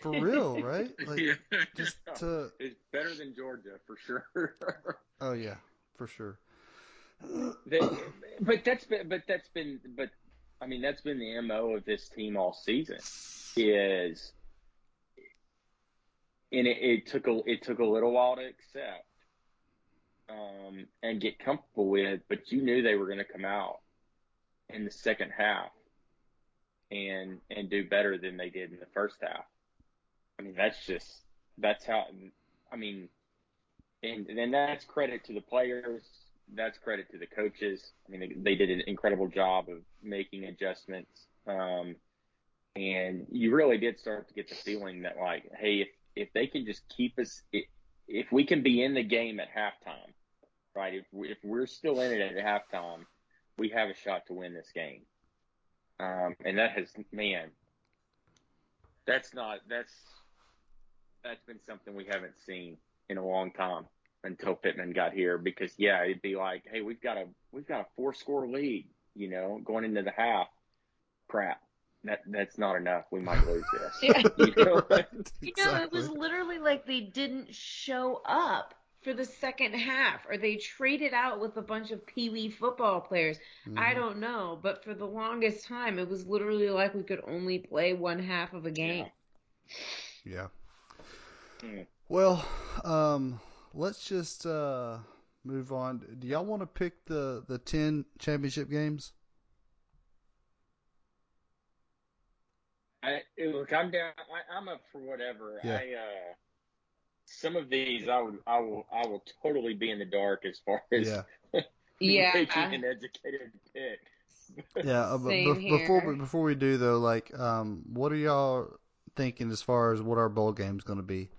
For real, right? Like yeah. just to it's better than Georgia for sure. oh yeah, for sure. That- but that's been, but that's been, but I mean, that's been the mo of this team all season. Is, and it, it took a it took a little while to accept, um, and get comfortable with. But you knew they were going to come out in the second half, and and do better than they did in the first half. I mean, that's just that's how. I mean, and then that's credit to the players. That's credit to the coaches. I mean, they, they did an incredible job of making adjustments. Um, and you really did start to get the feeling that like, hey, if if they can just keep us, if, we can be in the game at halftime, right? If we, if we're still in it at halftime, we have a shot to win this game. Um, and that has, man, that's not that's that's been something we haven't seen in a long time until Pittman got here. Because yeah, it'd be like, hey, we've got a we've got a four score lead, you know, going into the half. Crap, that that's not enough. We might lose this. Yeah. You know? You know, it was literally like they didn't show up for the second half or they traded out with a bunch of pee-wee football players. I Mhm. don't know, but for the longest time it was literally like we could only play one half of a game. Yeah. Mm. Well, um, let's just uh, move on. Do y'all want to pick the the ten championship games? I, look, I'm down. I, I'm up for whatever. Yeah. I uh, some of these, I would, I will, I will totally be in the dark as far as Yeah. Yeah. making an educated pick. Yeah. Uh, but Same bef- before we, before we do though, like, um, what are y'all thinking as far as what our bowl game's going to be?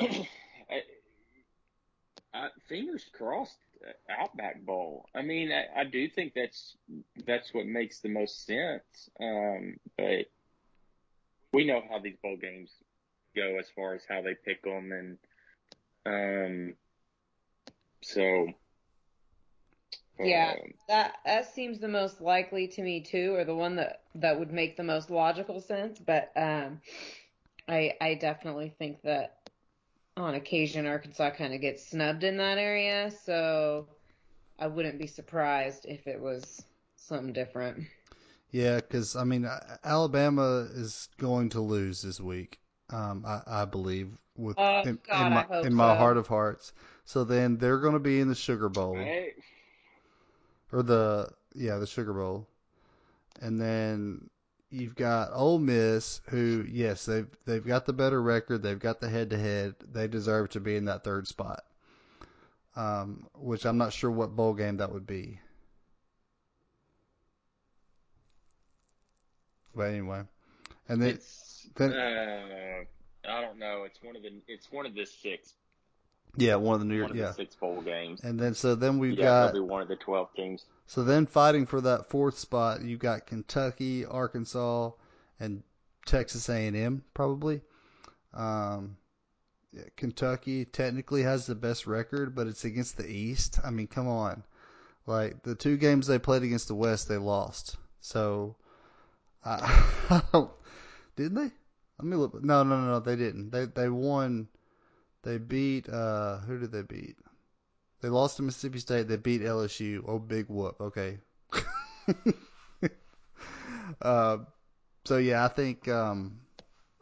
I, I, fingers crossed, uh, Outback Bowl. I mean, I, I do think that's that's what makes the most sense. Um, but we know how these bowl games go as far as how they pick them, and um, so Yeah. um, That that seems the most likely to me too, or the one that that would make the most logical sense. But um, I I definitely think that on occasion Arkansas kind of gets snubbed in that area, so I wouldn't be surprised if it was something different. Yeah, because I mean, Alabama is going to lose this week. Um, I, I believe with Oh, in, God, in my I hope in my so. heart of hearts. So then they're going to be in the Sugar Bowl. I, or the yeah the Sugar Bowl, and then you've got Ole Miss, who yes they've they've got the better record, they've got the head to head, they deserve to be in that third spot. Um, which I'm not sure what bowl game that would be. But anyway, and then it's then uh, I don't know. It's one of the it's one of the six yeah one of the New York yeah, six bowl games. and then so then we've yeah, got be one of the twelve teams. So then fighting for that fourth spot, you've got Kentucky, Arkansas, and Texas A&M probably. Um, yeah, Kentucky technically has the best record, but it's against the East. I mean, come on. Like the two games they played against the West, they lost. So, I, I don't, didn't they? Let me look. No, no, no, no, they didn't. They they won. They beat. Uh, who did they beat? They lost to Mississippi State. They beat LSU. Oh, big whoop. Okay. uh, so yeah, I think um,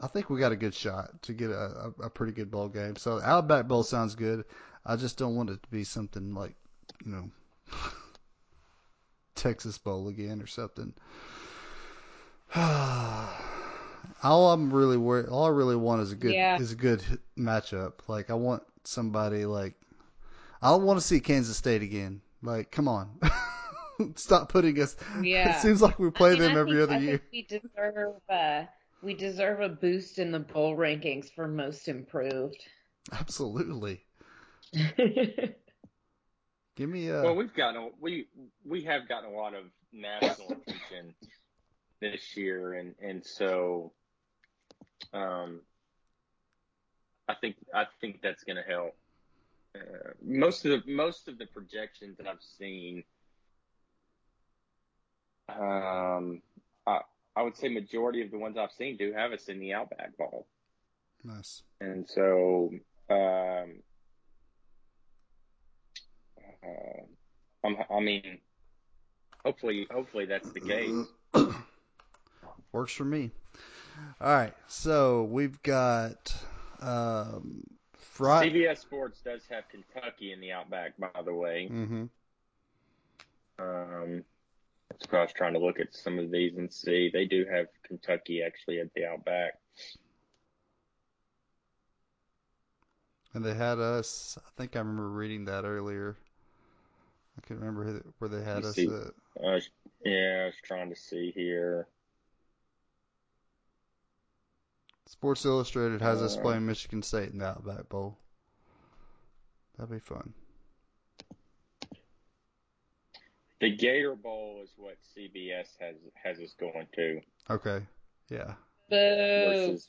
I think we got a good shot to get a, a, a pretty good bowl game. So Outback Bowl sounds good. I just don't want it to be something like you know Texas Bowl again or something. all I'm really worried, all I really want is a good Yeah. is a good matchup. Like I want somebody like I want to see Kansas State again. Like, come on. Stop putting us. Yeah. It seems like we play I mean, them I every think, other I year. think we deserve uh, we deserve a boost in the bowl rankings for most improved. Absolutely. Give me a. Well, we've gotten a, we we have gotten a lot of national attention this year, and and so, um, I think I think that's going to help. Uh, most of the most of the projections that I've seen, um, I I would say majority of the ones I've seen do have us in the Outback ball. nice. and so, um, uh, I'm, I mean, hopefully hopefully that's the case. Works for me. All right. So we've got um, Friday. CBS Sports does have Kentucky in the Outback, by the way. Mm-hmm. Um, that's I was trying to look at some of these and see. They do have Kentucky actually at the Outback. And they had us. I think I remember reading that earlier. I can't remember where they had us. Was, yeah, I was trying to see here. Sports Illustrated has us playing Michigan State in the Outback Bowl. That'd be fun. The Gator Bowl is what CBS has has us going to Okay. Yeah. Boo. versus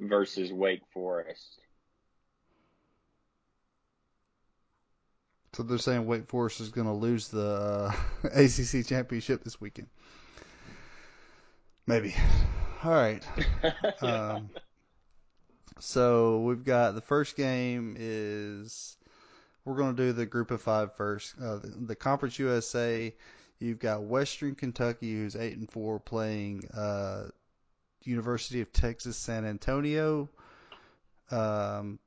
versus Wake Forest. So they're saying Wake Forest is going to lose the uh, ACC championship this weekend. Maybe. All right. Um, so we've got the first game is we're going to do the group of five first. Uh, the, the Conference USA, you've got Western Kentucky, who's eight and four, playing uh, University of Texas San Antonio. Um,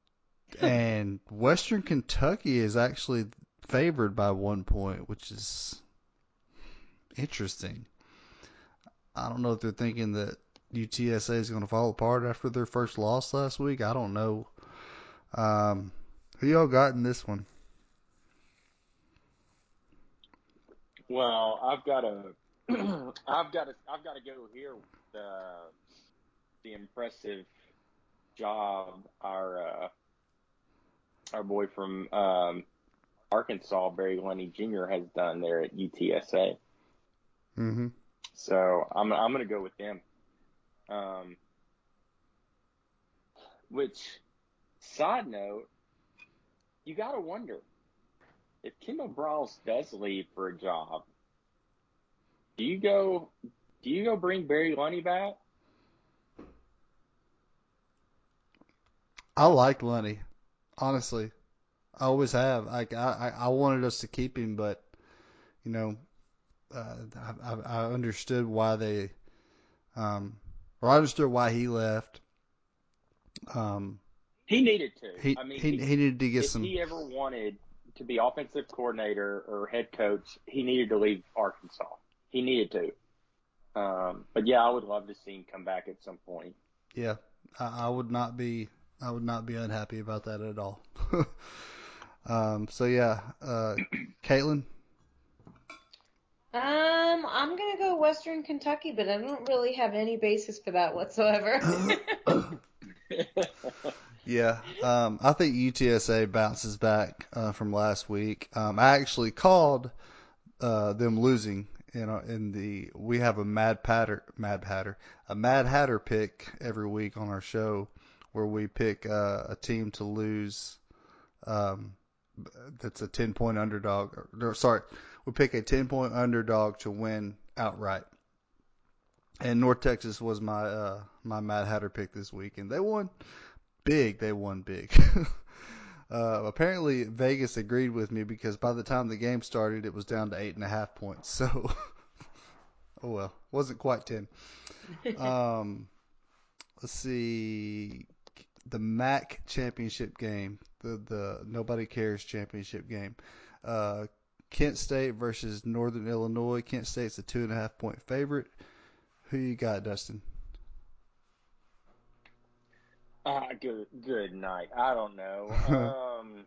and Western Kentucky is actually favored by one point, which is interesting. I don't know if they're thinking that UTSA is going to fall apart after their first loss last week. I don't know. Um, who y'all got in this one? Well, I've got to, I've got to, I've got to go here with the the impressive job our uh, our boy from um, Arkansas, Barry Lunney Jr. has done there at UTSA. Mm-hmm. So I'm I'm going to go with them. Um, which, side note, you got to wonder if Kendall Briles does leave for a job. Do you go? Do you go bring Barry Lunney back? I like Lunney, honestly. I always have. Like I, I, wanted us to keep him, but you know, uh, I I understood why they, um, or I understood why he left. Um, He needed to. he I mean, he, he needed to get if some. he ever wanted to be offensive coordinator or head coach, he needed to leave Arkansas. He needed to. Um, but yeah, I would love to see him come back at some point. Yeah, I, I would not be I would not be unhappy about that at all. um, so yeah, uh, Caitlin, Um, I'm gonna go Western Kentucky, but I don't really have any basis for that whatsoever. yeah, um, I think UTSA bounces back uh, from last week. Um, I actually called uh, them losing. You know, in the we have a Mad Patter, Mad Hatter, a Mad Hatter pick every week on our show, where we pick uh, a team to lose. Um, that's a ten point underdog. Or, no, sorry, we pick a ten point underdog to win outright. And North Texas was my uh, my Mad Hatter pick this week, and they won big. They won big. uh, apparently, Vegas agreed with me because by the time the game started, it was down to eight and a half points. So, oh well, wasn't quite ten. Um, let's see, the MAC championship game, the the Nobody Cares championship game. Uh, Kent State versus Northern Illinois. Kent State's a two and a half point favorite. Who you got, Dustin? Ah, good, good night. I don't know. um,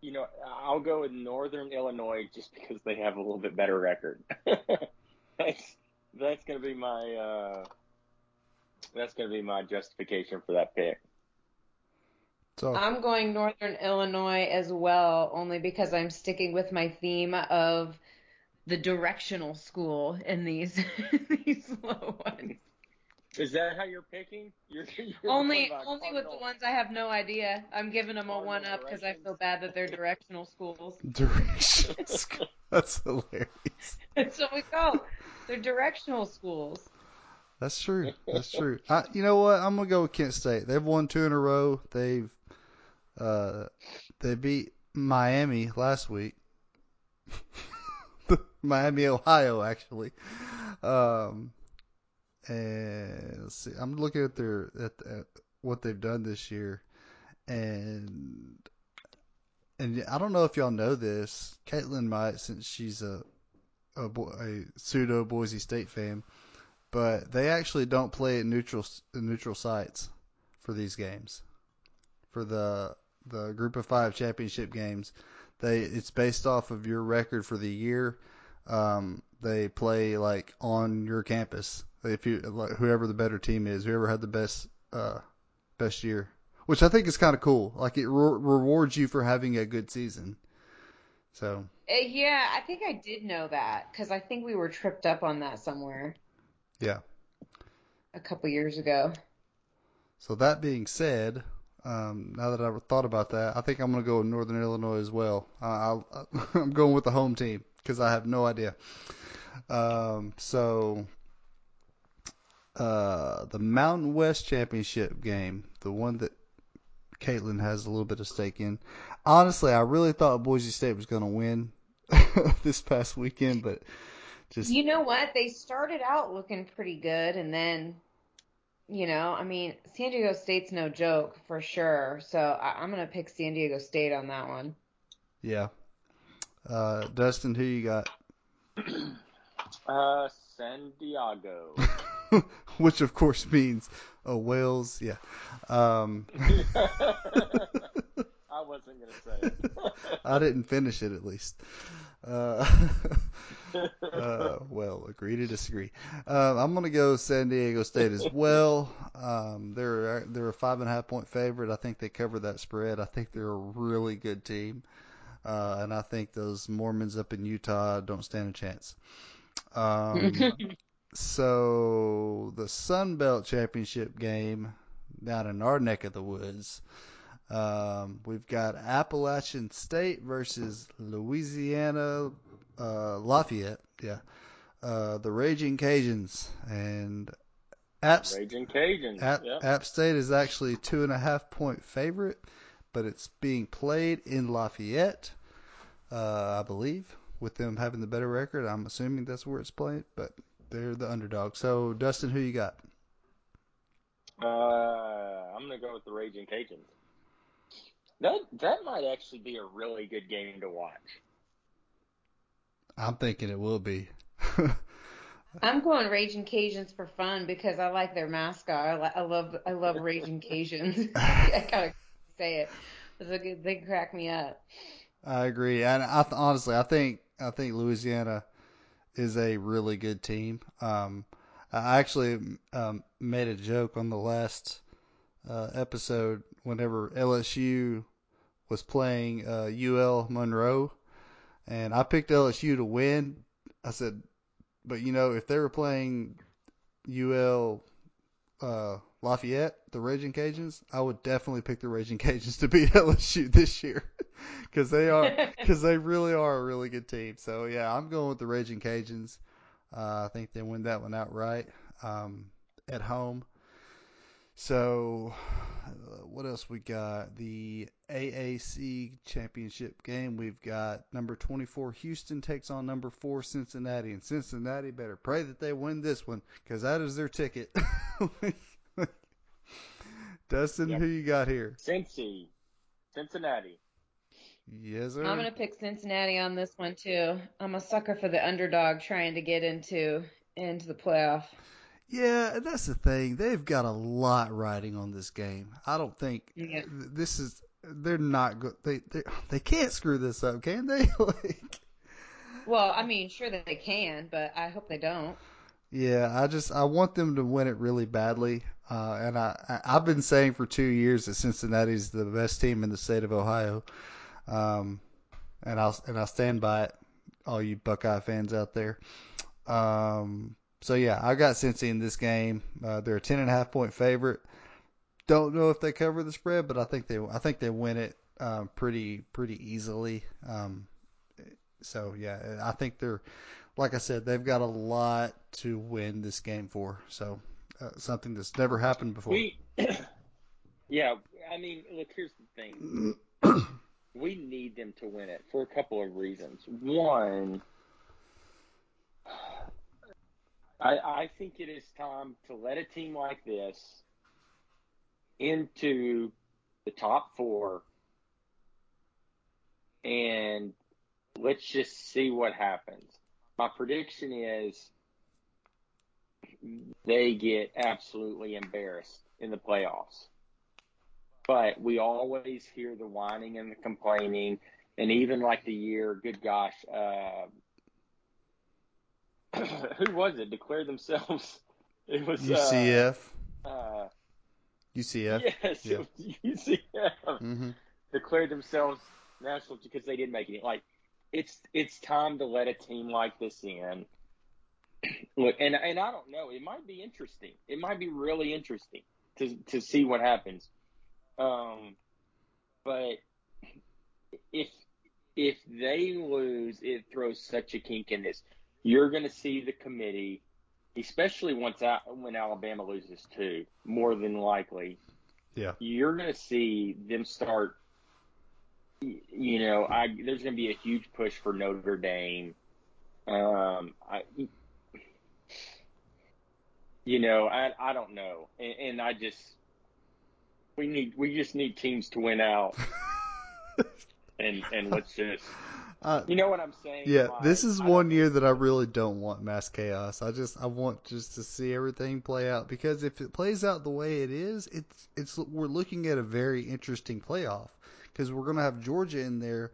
you know, I'll go with Northern Illinois just because they have a little bit better record. that's that's gonna be my uh, that's gonna be my justification for that pick. So I'm going Northern Illinois as well, only because I'm sticking with my theme of the directional school in these these low ones. Is that how you're picking? You're, you're Only only with the ones I have no idea. I'm giving them a Cardinal one up because I feel bad that they're directional schools. directions. That's hilarious. And so we go. They're directional schools. That's true. That's true. I, you know what? I'm gonna go with Kent State. They've won two in a row. They've uh, they beat Miami last week. Miami, Ohio, actually. Um, and let's see. I'm looking at their at, at what they've done this year, and and I don't know if y'all know this. Caitlin might, since she's a a, a pseudo Boise State fan but they actually don't play at neutral neutral sites for these games. For the the group of five championship games, they it's based off of your record for the year. Um, they play like on your campus. If you like, whoever the better team is, whoever had the best uh, best year, which I think is kind of cool. Like it re- rewards you for having a good season. So Uh, yeah, I think I did know that because I think we were tripped up on that somewhere yeah. a couple years ago. So that being said, um, now that I've thought about that, I think I'm going to go with Northern Illinois as well. Uh, I'll, I'm going with the home team because I have no idea. Um, so uh, the Mountain West Championship game, the one that Caitlin has a little bit of stake in. Honestly, I really thought Boise State was going to win this past weekend, but just You know what? They started out looking pretty good, and then, you know, I mean, San Diego State's no joke for sure. So I, I'm gonna pick San Diego State on that one. yeah. Uh, Dustin, who you got? Uh, San Diego. which of course means uh, Wales. Yeah. Um, I wasn't gonna say it. I didn't finish it at least. Uh, uh, well, agree to disagree. Um, I'm gonna go San Diego State as well. Um, they're they're a five and a half point favorite. I think they cover that spread. I think they're a really good team, uh, and I think those Mormons up in Utah don't stand a chance. Um, so the Sun Belt Championship game down in our neck of the woods. Um, we've got Appalachian State versus Louisiana uh, Lafayette. Yeah, uh, the Raging Cajuns and App, Raging Cajuns. App, yep. App State is actually two and a half point favorite, but it's being played in Lafayette, uh, I believe, with them having the better record. I'm assuming that's where it's played, but they're the underdog. So Dustin, who you got? Uh, I'm gonna go with the Raging Cajuns. That that might actually be a really good game to watch. I'm thinking it will be. I'm going Raging Cajuns for fun because I like their mascot. I, li- I love I love Raging Cajuns. I gotta say it. It's a good, they crack me up. I agree, and I th- honestly, I think I think Louisiana is a really good team. Um, I actually um, made a joke on the last uh, episode whenever LSU was playing uh, UL Monroe, and I picked LSU to win. I said, but you know, if they were playing UL uh, Lafayette, the Raging Cajuns, I would definitely pick the Raging Cajuns to beat LSU this year because they are because they really are a really good team. So yeah, I'm going with the Raging Cajuns. Uh, I think they win that one outright um, at home. So uh, what else we got? The AAC championship game. We've got number 24 Houston takes on number four Cincinnati, and Cincinnati better pray that they win this one because that is their ticket. Dustin, Yep. who you got here? Cincy, Cincinnati. Yes, sir. I'm gonna pick Cincinnati on this one too. I'm a sucker for the underdog trying to get into into the playoff. Yeah, that's the thing. They've got a lot riding on this game. I don't think Yeah. th- this is they're not good. They they they can't screw this up, can they? like, Well, I mean, sure that they can, but I hope they don't. yeah, I just I want them to win it really badly. Uh, and I, I I've been saying for two years that Cincinnati's the best team in the state of Ohio. Um, and I'll and I'll stand by it. All you Buckeye fans out there. Um, so yeah, I got Cincy in this game. Uh, they're a ten and a half point favorite. Don't know if they cover the spread, but I think they I think they win it um, pretty pretty easily. Um, so yeah, I think they're like I said, they've got a lot to win this game for. So uh, something that's never happened before. We, yeah, I mean, look, here's the thing. we need them to win it for a couple of reasons. One, I, I think it is time to let a team like this into the top four and let's just see what happens. My prediction is they get absolutely embarrassed in the playoffs. But we always hear the whining and the complaining, and even like the year, good gosh, uh, who was it? Declared themselves. It was UCF. Uh, uh, UCF. yes, Yeah. UCF hmm declared themselves national because they didn't make it. Like it's it's time to let a team like this in. Look, and and I don't know. It might be interesting. It might be really interesting to to see what happens. Um, but if if they lose, it throws such a kink in this. You're going to see the committee, especially once when Alabama loses too, more than likely. Yeah. You're going to see them start you know, I there's going to be a huge push for Notre Dame. Um, I, you know, I I don't know, and, and I just we need we just need teams to win out, and and let's just Uh, you know what I'm saying. yeah, Like, this is I one year that I really don't want mass chaos. I just I want just to see everything play out. Because if it plays out the way it is, it's it's we're looking at a very interesting playoff. Because we're going to have Georgia in there,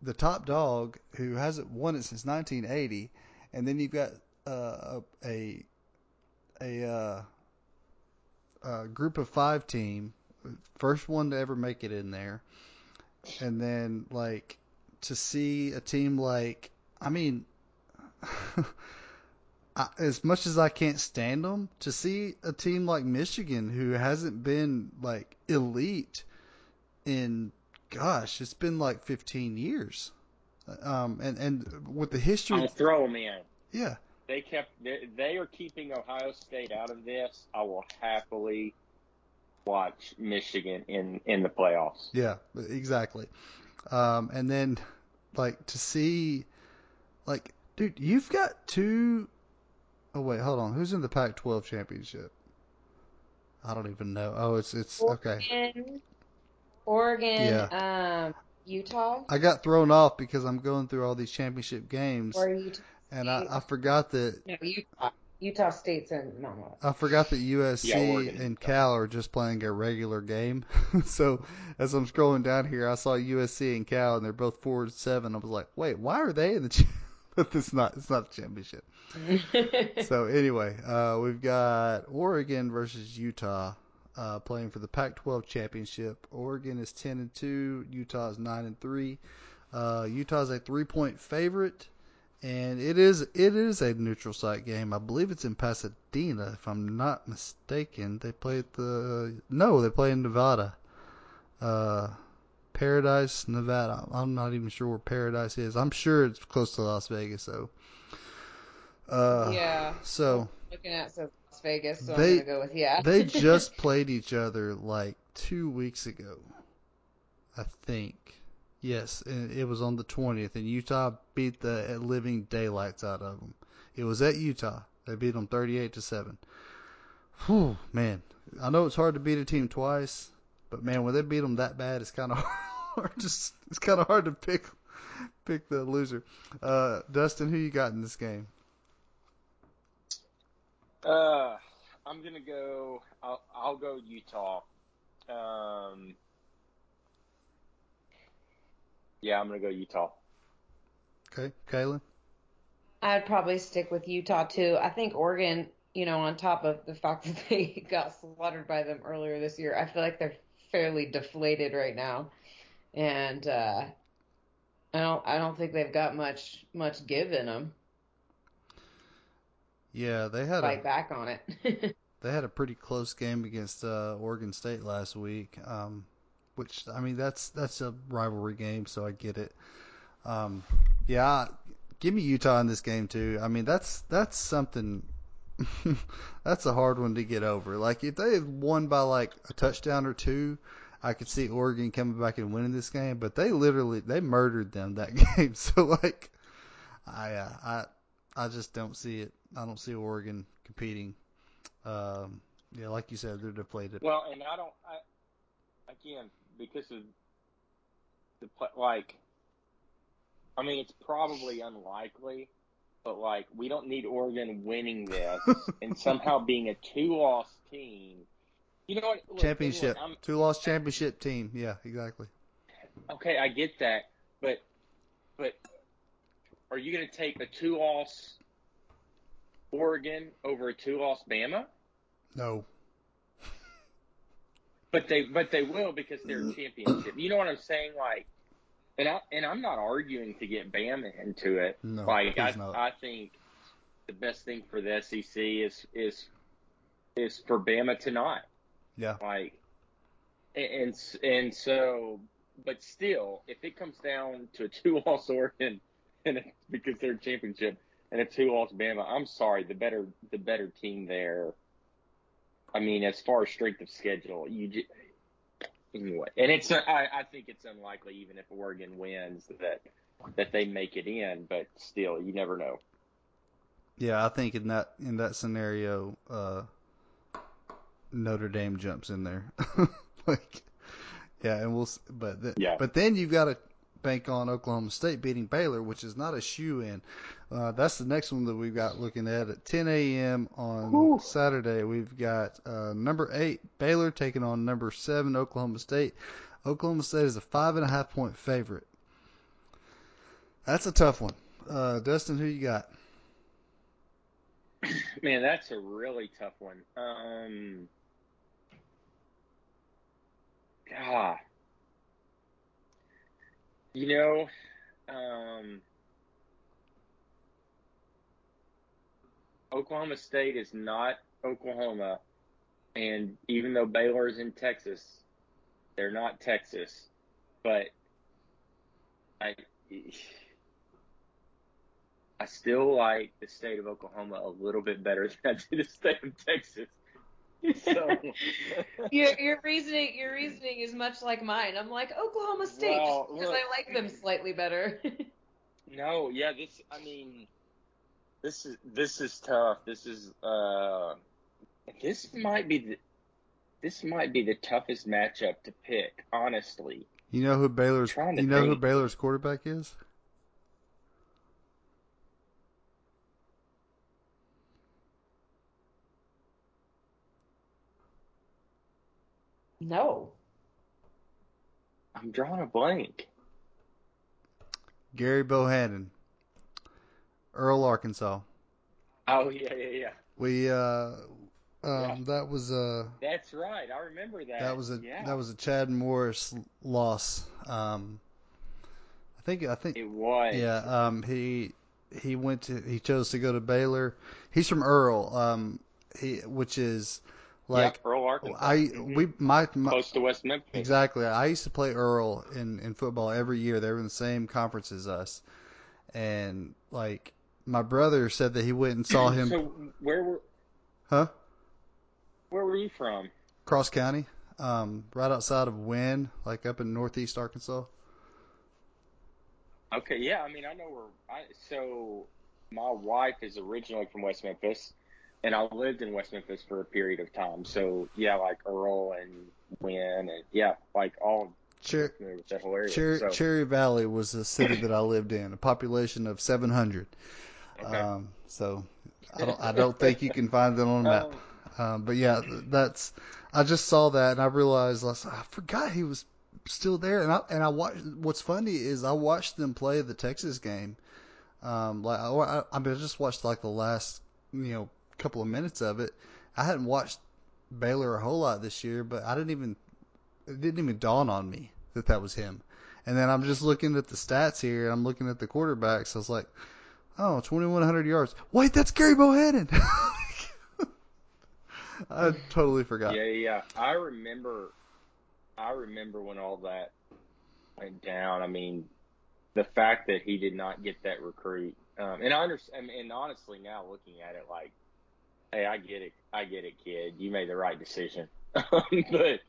the top dog who hasn't won it since 1980, and then you've got uh, a a uh, a group of five team, first one to ever make it in there, and then like to see a team like I mean. I, as much as I can't stand them, to see a team like Michigan who hasn't been like elite in gosh, it's been like 15 years. Um, and and with the history, I'll throw them in. yeah, They kept they, they are keeping Ohio State out of this. I will happily watch Michigan in in the playoffs. yeah, exactly. Um, and then like to see, like, dude, you've got two oh wait, hold on, who's in the Pac-12 championship? I don't even know. Oh, it's it's okay. Oregon, Oregon, um, Utah, I got thrown off because I'm going through all these championship games, and I, I forgot that No, Utah. Utah State's in Mountain West. I forgot that USC Yeah, and Cal are just playing a regular game. so as I'm scrolling down here, I saw USC and Cal, and they're both four and seven. I was like, wait, why are they in the? Ch-? but it's not. It's not the championship. so anyway, uh, we've got Oregon versus Utah uh, playing for the Pac-12 championship. Oregon is 10 and two. Utah is nine and three. Uh, Utah is a three-point favorite, and it is it is a neutral site game. I believe it's in Pasadena, if I'm not mistaken. They play at the no, they play in Nevada. Uh, Paradise, Nevada. I'm not even sure where Paradise is. I'm sure it's close to Las Vegas, though. Uh, yeah. So Looking at says Las Vegas, so They- I'm gonna go with yeah. they just played each other like two weeks ago, I think. Yes, it was on the 20th, and Utah beat the living daylights out of them. It was at Utah. They beat them 38 to seven. Whew, man, I know it's hard to beat a team twice, but man, when they beat them that bad, it's kind of hard. Just it's kind of hard to pick pick the loser. Uh, Dustin, who you got in this game? Uh, I'm gonna go. I'll, I'll go Utah. Um, Yeah, I'm gonna go Utah. Okay, Kaylin. I'd probably stick with Utah too. I think Oregon, you know, on top of the fact that they got slaughtered by them earlier this year, I feel like they're fairly deflated right now, and uh, I don't, I don't think they've got much, much give in them. Yeah, they had Fight a back on it. they had a pretty close game against uh, Oregon State last week. Um, which I mean that's that's a rivalry game, so I get it. Um, yeah, give me Utah in this game too. I mean that's that's something. that's a hard one to get over. Like if they had won by like a touchdown or two, I could see Oregon coming back and winning this game. But they literally they murdered them that game. So like, I uh, I I just don't see it. I don't see Oregon competing. Um, yeah, like you said, they're deflated. Well, and I don't. I again because of the like. I mean, it's probably unlikely, but like we don't need Oregon winning this and somehow being a two-loss team. You know what? Look, championship, look, two loss championship team. Yeah, exactly. Okay, I get that, but but are you going to take a two-loss Oregon over a two-loss Bama? No. But they but they will because they're a championship. You know what I'm saying? Like, and I and I'm not arguing to get Bama into it. No, like I not. I think the best thing for the SEC is is is for Bama to not. Yeah. Like, and and so, but still, if it comes down to a two-loss Oregon and because they're a championship and a two-loss Bama, I'm sorry, the better the better team there. I mean, as far as strength of schedule, you just, anyway, and it's I, I think it's unlikely even if Oregon wins that that they make it in, but still, you never know. Yeah, I think in that in that scenario, uh, Notre Dame jumps in there. like, yeah, and we'll. But th- Yeah. but then you've got to bank on Oklahoma State beating Baylor, which is not a shoe in. Uh, that's the next one that we've got looking at at 10 a.m. on Whew. Saturday. We've got uh, number eight Baylor taking on number seven Oklahoma State. Oklahoma State is a five and a half point favorite. That's a tough one. Uh, Dustin, who you got? Man, that's a really tough one. Um, God, you know, um, Oklahoma State is not Oklahoma, and even though Baylor is in Texas, they're not Texas. But I, I still like the state of Oklahoma a little bit better than I do the state of Texas. So, your your reasoning your reasoning is much like mine. I'm like Oklahoma State Well, because look. I like them slightly better. no, yeah, this. I mean, this is this is tough. This is uh, this might be the this might be the toughest matchup to pick, honestly. You know who Baylor's you know who. Baylor's quarterback is? No. I'm drawing a blank. Gary Bohanon, Earle, Arkansas. Oh yeah, yeah, yeah. We uh, um, Yeah. that was a That's right. I remember that. that was a yeah. that was a Chad Morris loss. Um, I think I think It was. yeah. Um, he he went to he chose to go to Baylor. He's from Earle. Um, he which is like Yep, Earle Arkansas. I Mhm. we my, my close to West Memphis. Exactly. I used to play Earle in, in football every year. They were in the same conference as us. And like my brother said that he went and saw him So where were huh? where were you from? Cross County. Um, right outside of Wynne, like up in northeast Arkansas. Okay, yeah. I mean, I know where. I so my wife is originally from West Memphis, and I lived in West Memphis for a period of time. So yeah, like Earle and Wynne, and yeah, like all Cher- area. Cher- so, Cherry Valley was a city that I lived in, a population of 700. okay. Um, so I don't, I don't think you can find it on a map. Um, Um, but yeah, that's I just saw that and I realized I, was- I forgot he was still there. And I and I watched. What's funny is I watched them play the Texas game. Um, like I, I mean, I just watched like the last you know couple of minutes of it. I hadn't watched Baylor a whole lot this year, but I didn't even it didn't even dawn on me that that was him. And then I'm just looking at the stats here, and I'm looking at the quarterbacks. I was like, oh, 2,100 yards. Wait, that's Gary Bohanon. I totally forgot. Yeah, yeah. I remember. I remember when all that went down. I mean, the fact that he did not get that recruit, um, and I understand. And honestly, now looking at it, like, hey, I get it. I get it, kid. You made the right decision. but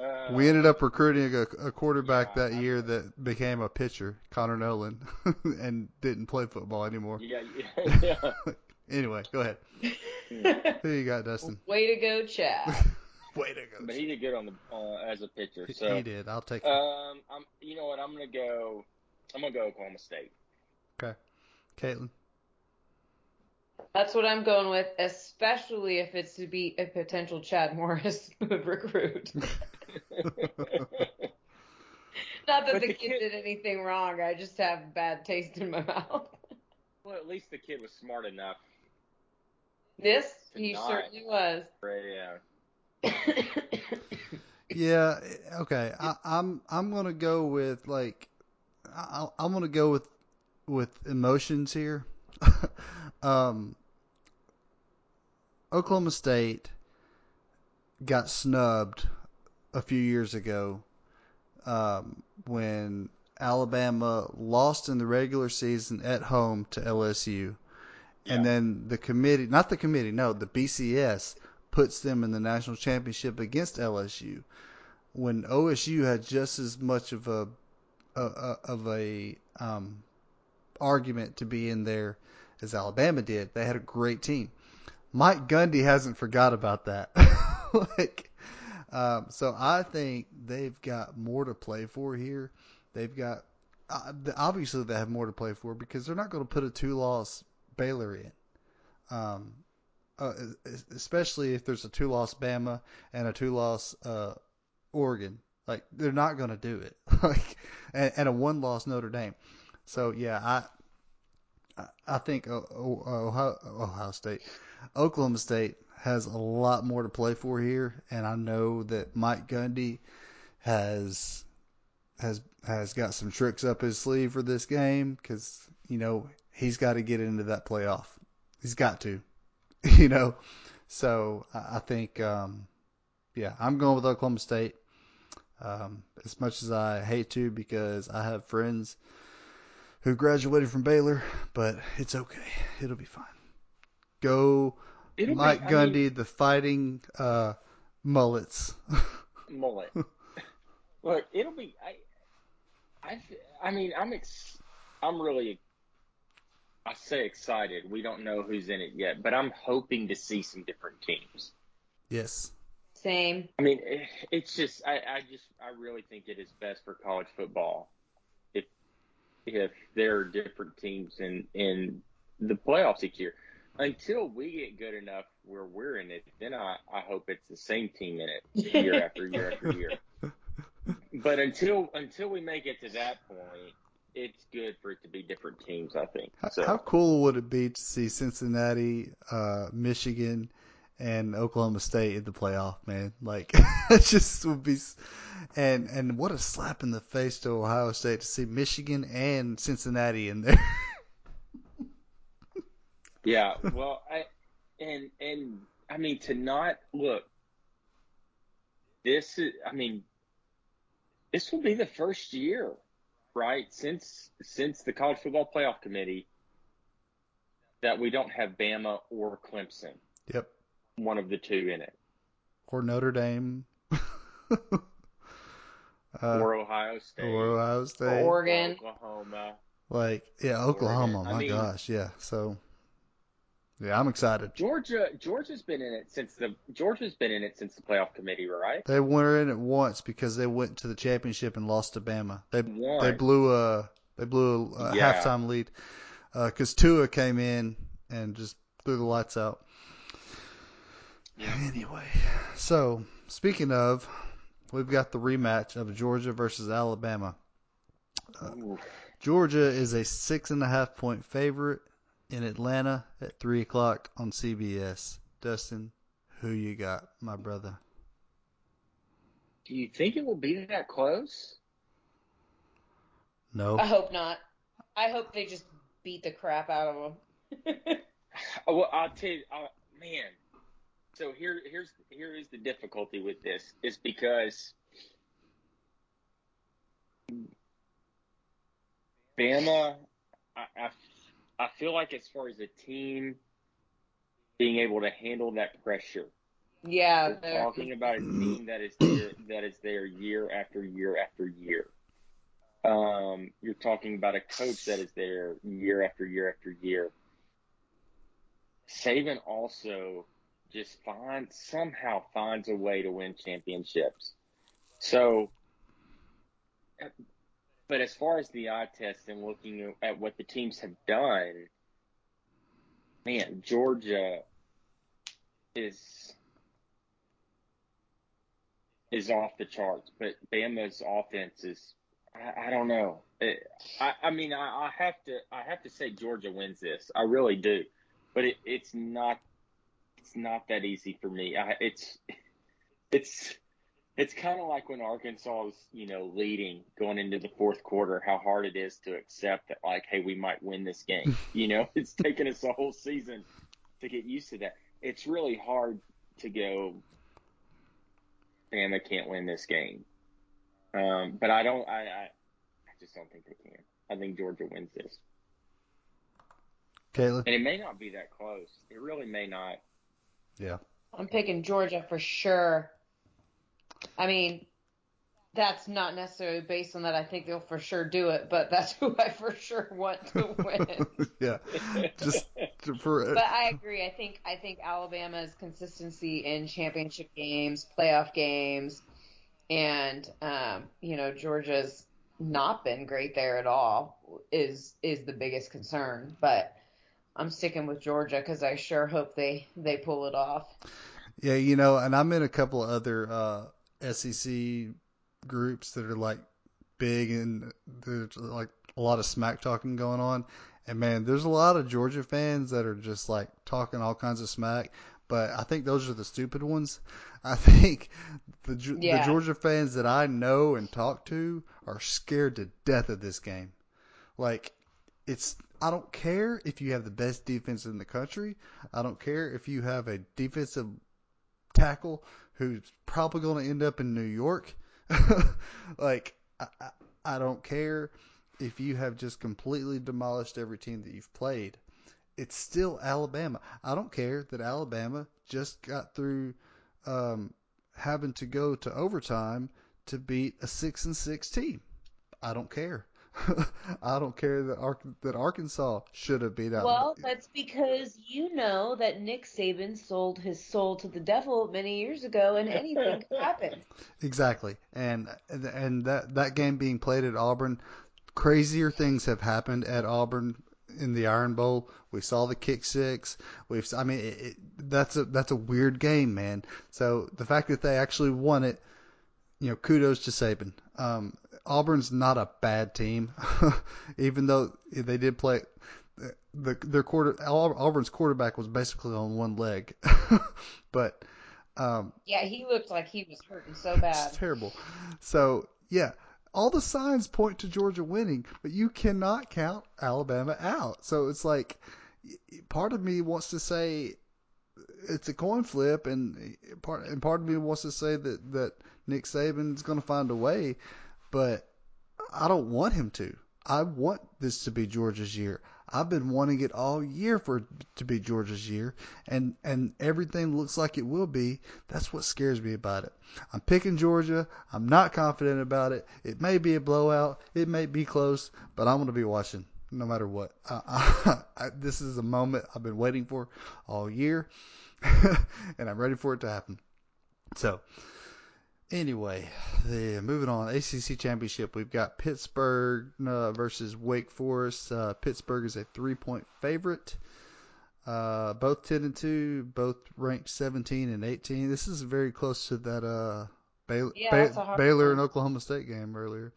uh, We ended up recruiting a, a quarterback Yeah, that I- year that became a pitcher, Connor Noland, and didn't play football anymore. yeah, yeah, yeah. Anyway, go ahead. Who you got, Dustin? Way to go, Chad. Way to go. But he did good on the uh, as a pitcher. He- So he did. I'll take it. Um, I'm. You know what? I'm gonna go. I'm gonna go Oklahoma State. Okay, Caitlin. That's what I'm going with, especially if it's to be a potential Chad Morris recruit. Not that But the, the kid, kid- did anything wrong. I just have bad taste in my mouth. well, at least the kid was smart enough. This he Not. certainly was. Yeah. Uh, yeah. Okay. I, I'm I'm gonna go with like I, I'm gonna go with with emotions here. Um, Oklahoma State got snubbed a few years ago um, when Alabama lost in the regular season at home to LSU. And then the committee, not the committee, no, the BCS puts them in the national championship against LSU when OSU had just as much of a, a, a of a um, argument to be in there as Alabama did. They had a great team. Mike Gundy hasn't forgot about that. like, um, so I think they've got more to play for here. They've got uh, obviously they have more to play for because they're not going to put a two-loss Baylor in. Um, uh, especially if there's a two-loss Bama and a two-loss uh, Oregon. Like they're not going to do it. like and, and a one-loss Notre Dame. So yeah, I I think Ohio, Ohio State, Oklahoma State has a lot more to play for here, and I know that Mike Gundy has has has got some tricks up his sleeve for this game because you know he's got to get into that playoff. He's got to, you know. So I think, um, yeah, I'm going with Oklahoma State. Um, as much as I hate to, because I have friends who graduated from Baylor, but it's okay. It'll be fine. Go It'll Mike I Gundy, mean, the fighting uh, mullets. mullet. Look, it'll be. I. I. I mean, I'm. Ex, I'm really. I say excited. We don't know who's in it yet, but I'm hoping to see some different teams. yes. Same. I mean, it, it's just. I. I just. I really think it is best for college football if if there are different teams in in the playoffs each year. Until we get good enough where we're in it, then I, I hope it's the same team in it year after year after year. But until until we make it to that point, it's good for it to be different teams. I think. How, So how cool would it be to see Cincinnati, uh, Michigan, and Oklahoma State in the playoff, man? Like, it just would be, and and what a slap in the face to Ohio State to see Michigan and Cincinnati in there. yeah, well, I and and I mean to not look. This is. I mean, this will be the first year, right? Since since the college football playoff committee that we don't have Bama or Clemson, yep. One of the two in it, Or Notre Dame. uh, or Ohio State, or Ohio State. or Oregon. Oklahoma. like, yeah, Oklahoma. Oregon. I My mean- gosh, yeah. So, yeah, I'm excited. Georgia, Georgia's been in it since the Georgia's been in it since the playoff committee, right? They were in it once because they went to the championship and lost to Bama. They One. they blew a they blew a, a Yeah. halftime lead because Tua came in and just threw the lights out. Yeah. Anyway, so speaking of, we've got the rematch of Georgia versus Alabama. Ooh. Georgia is a six and a half point favorite in Atlanta at three o'clock on CBS. Dustin, who you got, my brother? Do you think it will be that close? No. I hope not. I hope they just beat the crap out of them. Oh, well, I'll tell you, uh, man. So here, here's here is the difficulty with this is because Bama, I, I, I feel like as far as a team being able to handle that pressure, yeah, they're- talking about a team that is there, that is there year after year after year. Um, you're talking about a coach that is there year after year after year. Saban also just finds somehow finds a way to win championships. So, but as far as the eye test and looking at what the teams have done, man, Georgia is is off the charts, but Bama's offense is I, I don't know. It, I, I mean, I, I have to I have to say Georgia wins this. I really do, but it, it's not it's not that easy for me. I, it's it's it's kind of like when Arkansas is you know leading going into the fourth quarter, how hard it is to accept that like, hey, we might win this game. You know, it's taken us a whole season to get used to that. It's really hard to go. Bama can't win this game. Um, but I don't. I, I I just don't think they can. I think Georgia wins this, Caleb? and it may not be that close. It really may not. Yeah. I'm picking Georgia for sure. I mean, that's not necessarily based on that. I think they'll for sure do it, but that's who I for sure want to win. yeah. Just for but I agree. I think I think Alabama's consistency in championship games, playoff games, and um, you know Georgia's not been great there at all is is the biggest concern. But I'm sticking with Georgia because I sure hope they they pull it off. Yeah, you know, and I'm in a couple of other uh, SEC groups that are like big and there's like a lot of smack talking going on. And man, there's a lot of Georgia fans that are just like talking all kinds of smack. But I think those are the stupid ones. I think the Ge- the Georgia fans that I know and talk to are scared to death of this game. Like it's I don't care if you have the best defense in the country. I don't care if you have a defensive tackle who's probably going to end up in New York. like I, I, I don't care if you have just completely demolished every team that you've played. It's still Alabama. I don't care that Alabama just got through um, having to go to overtime to beat a six and six team. I don't care. I don't care that Ar- that Arkansas should have beat out. Well, that's because you know that Nick Saban sold his soul to the devil many years ago, and anything could happen. Exactly, and and that that game being played at Auburn, crazier things have happened at Auburn in the Iron Bowl. We saw the kick six. We've, I mean, it, it, that's a that's a weird game, man. So the fact that they actually won it, you know, kudos to Saban. Um, Auburn's not a bad team, even though they did play. The their quarter Auburn's quarterback was basically on one leg, but um, Yeah, he looked like he was hurting so it's bad. terrible. So yeah, all the signs point to Georgia winning, but you cannot count Alabama out. So it's like part of me wants to say it's a coin flip, and part and part of me wants to say that that Nick Saban's going to find a way, but I don't want him to. I want this to be Georgia's year. I've been wanting it all year for it to be Georgia's year, and and everything looks like it will be. That's what scares me about it. I'm picking Georgia. I'm not confident about it. It may be a blowout. It may be close, but I'm going to be watching no matter what. I, I, I, this is a moment I've been waiting for all year, and I'm ready for it to happen. So, anyway, the moving on ACC championship, we've got Pittsburgh uh, versus Wake Forest. Uh, Pittsburgh is a three point favorite. Uh, both 10 and 2, both ranked 17 and 18. This is very close to that uh, Baylor, Yeah, Ba- that's a hard Baylor one. and Oklahoma State game earlier.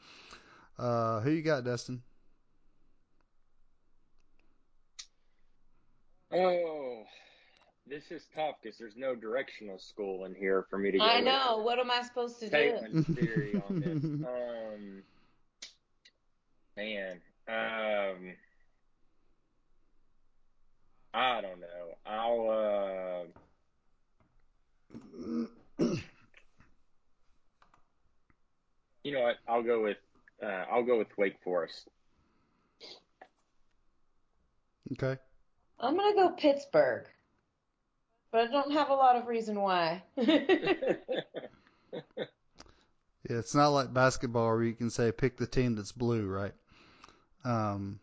Uh, who you got, Dustin? Oh, this is tough because there's no directional school in here for me to go. I with. know. What am I supposed to do? Theory on this. Um, man, um, I don't know. I'll. Uh, you know what? I'll go with. Uh, I'll go with Wake Forest. Okay. I'm gonna go Pittsburgh, but I don't have a lot of reason why. Yeah, it's not like basketball where you can say pick the team that's blue, right? Um,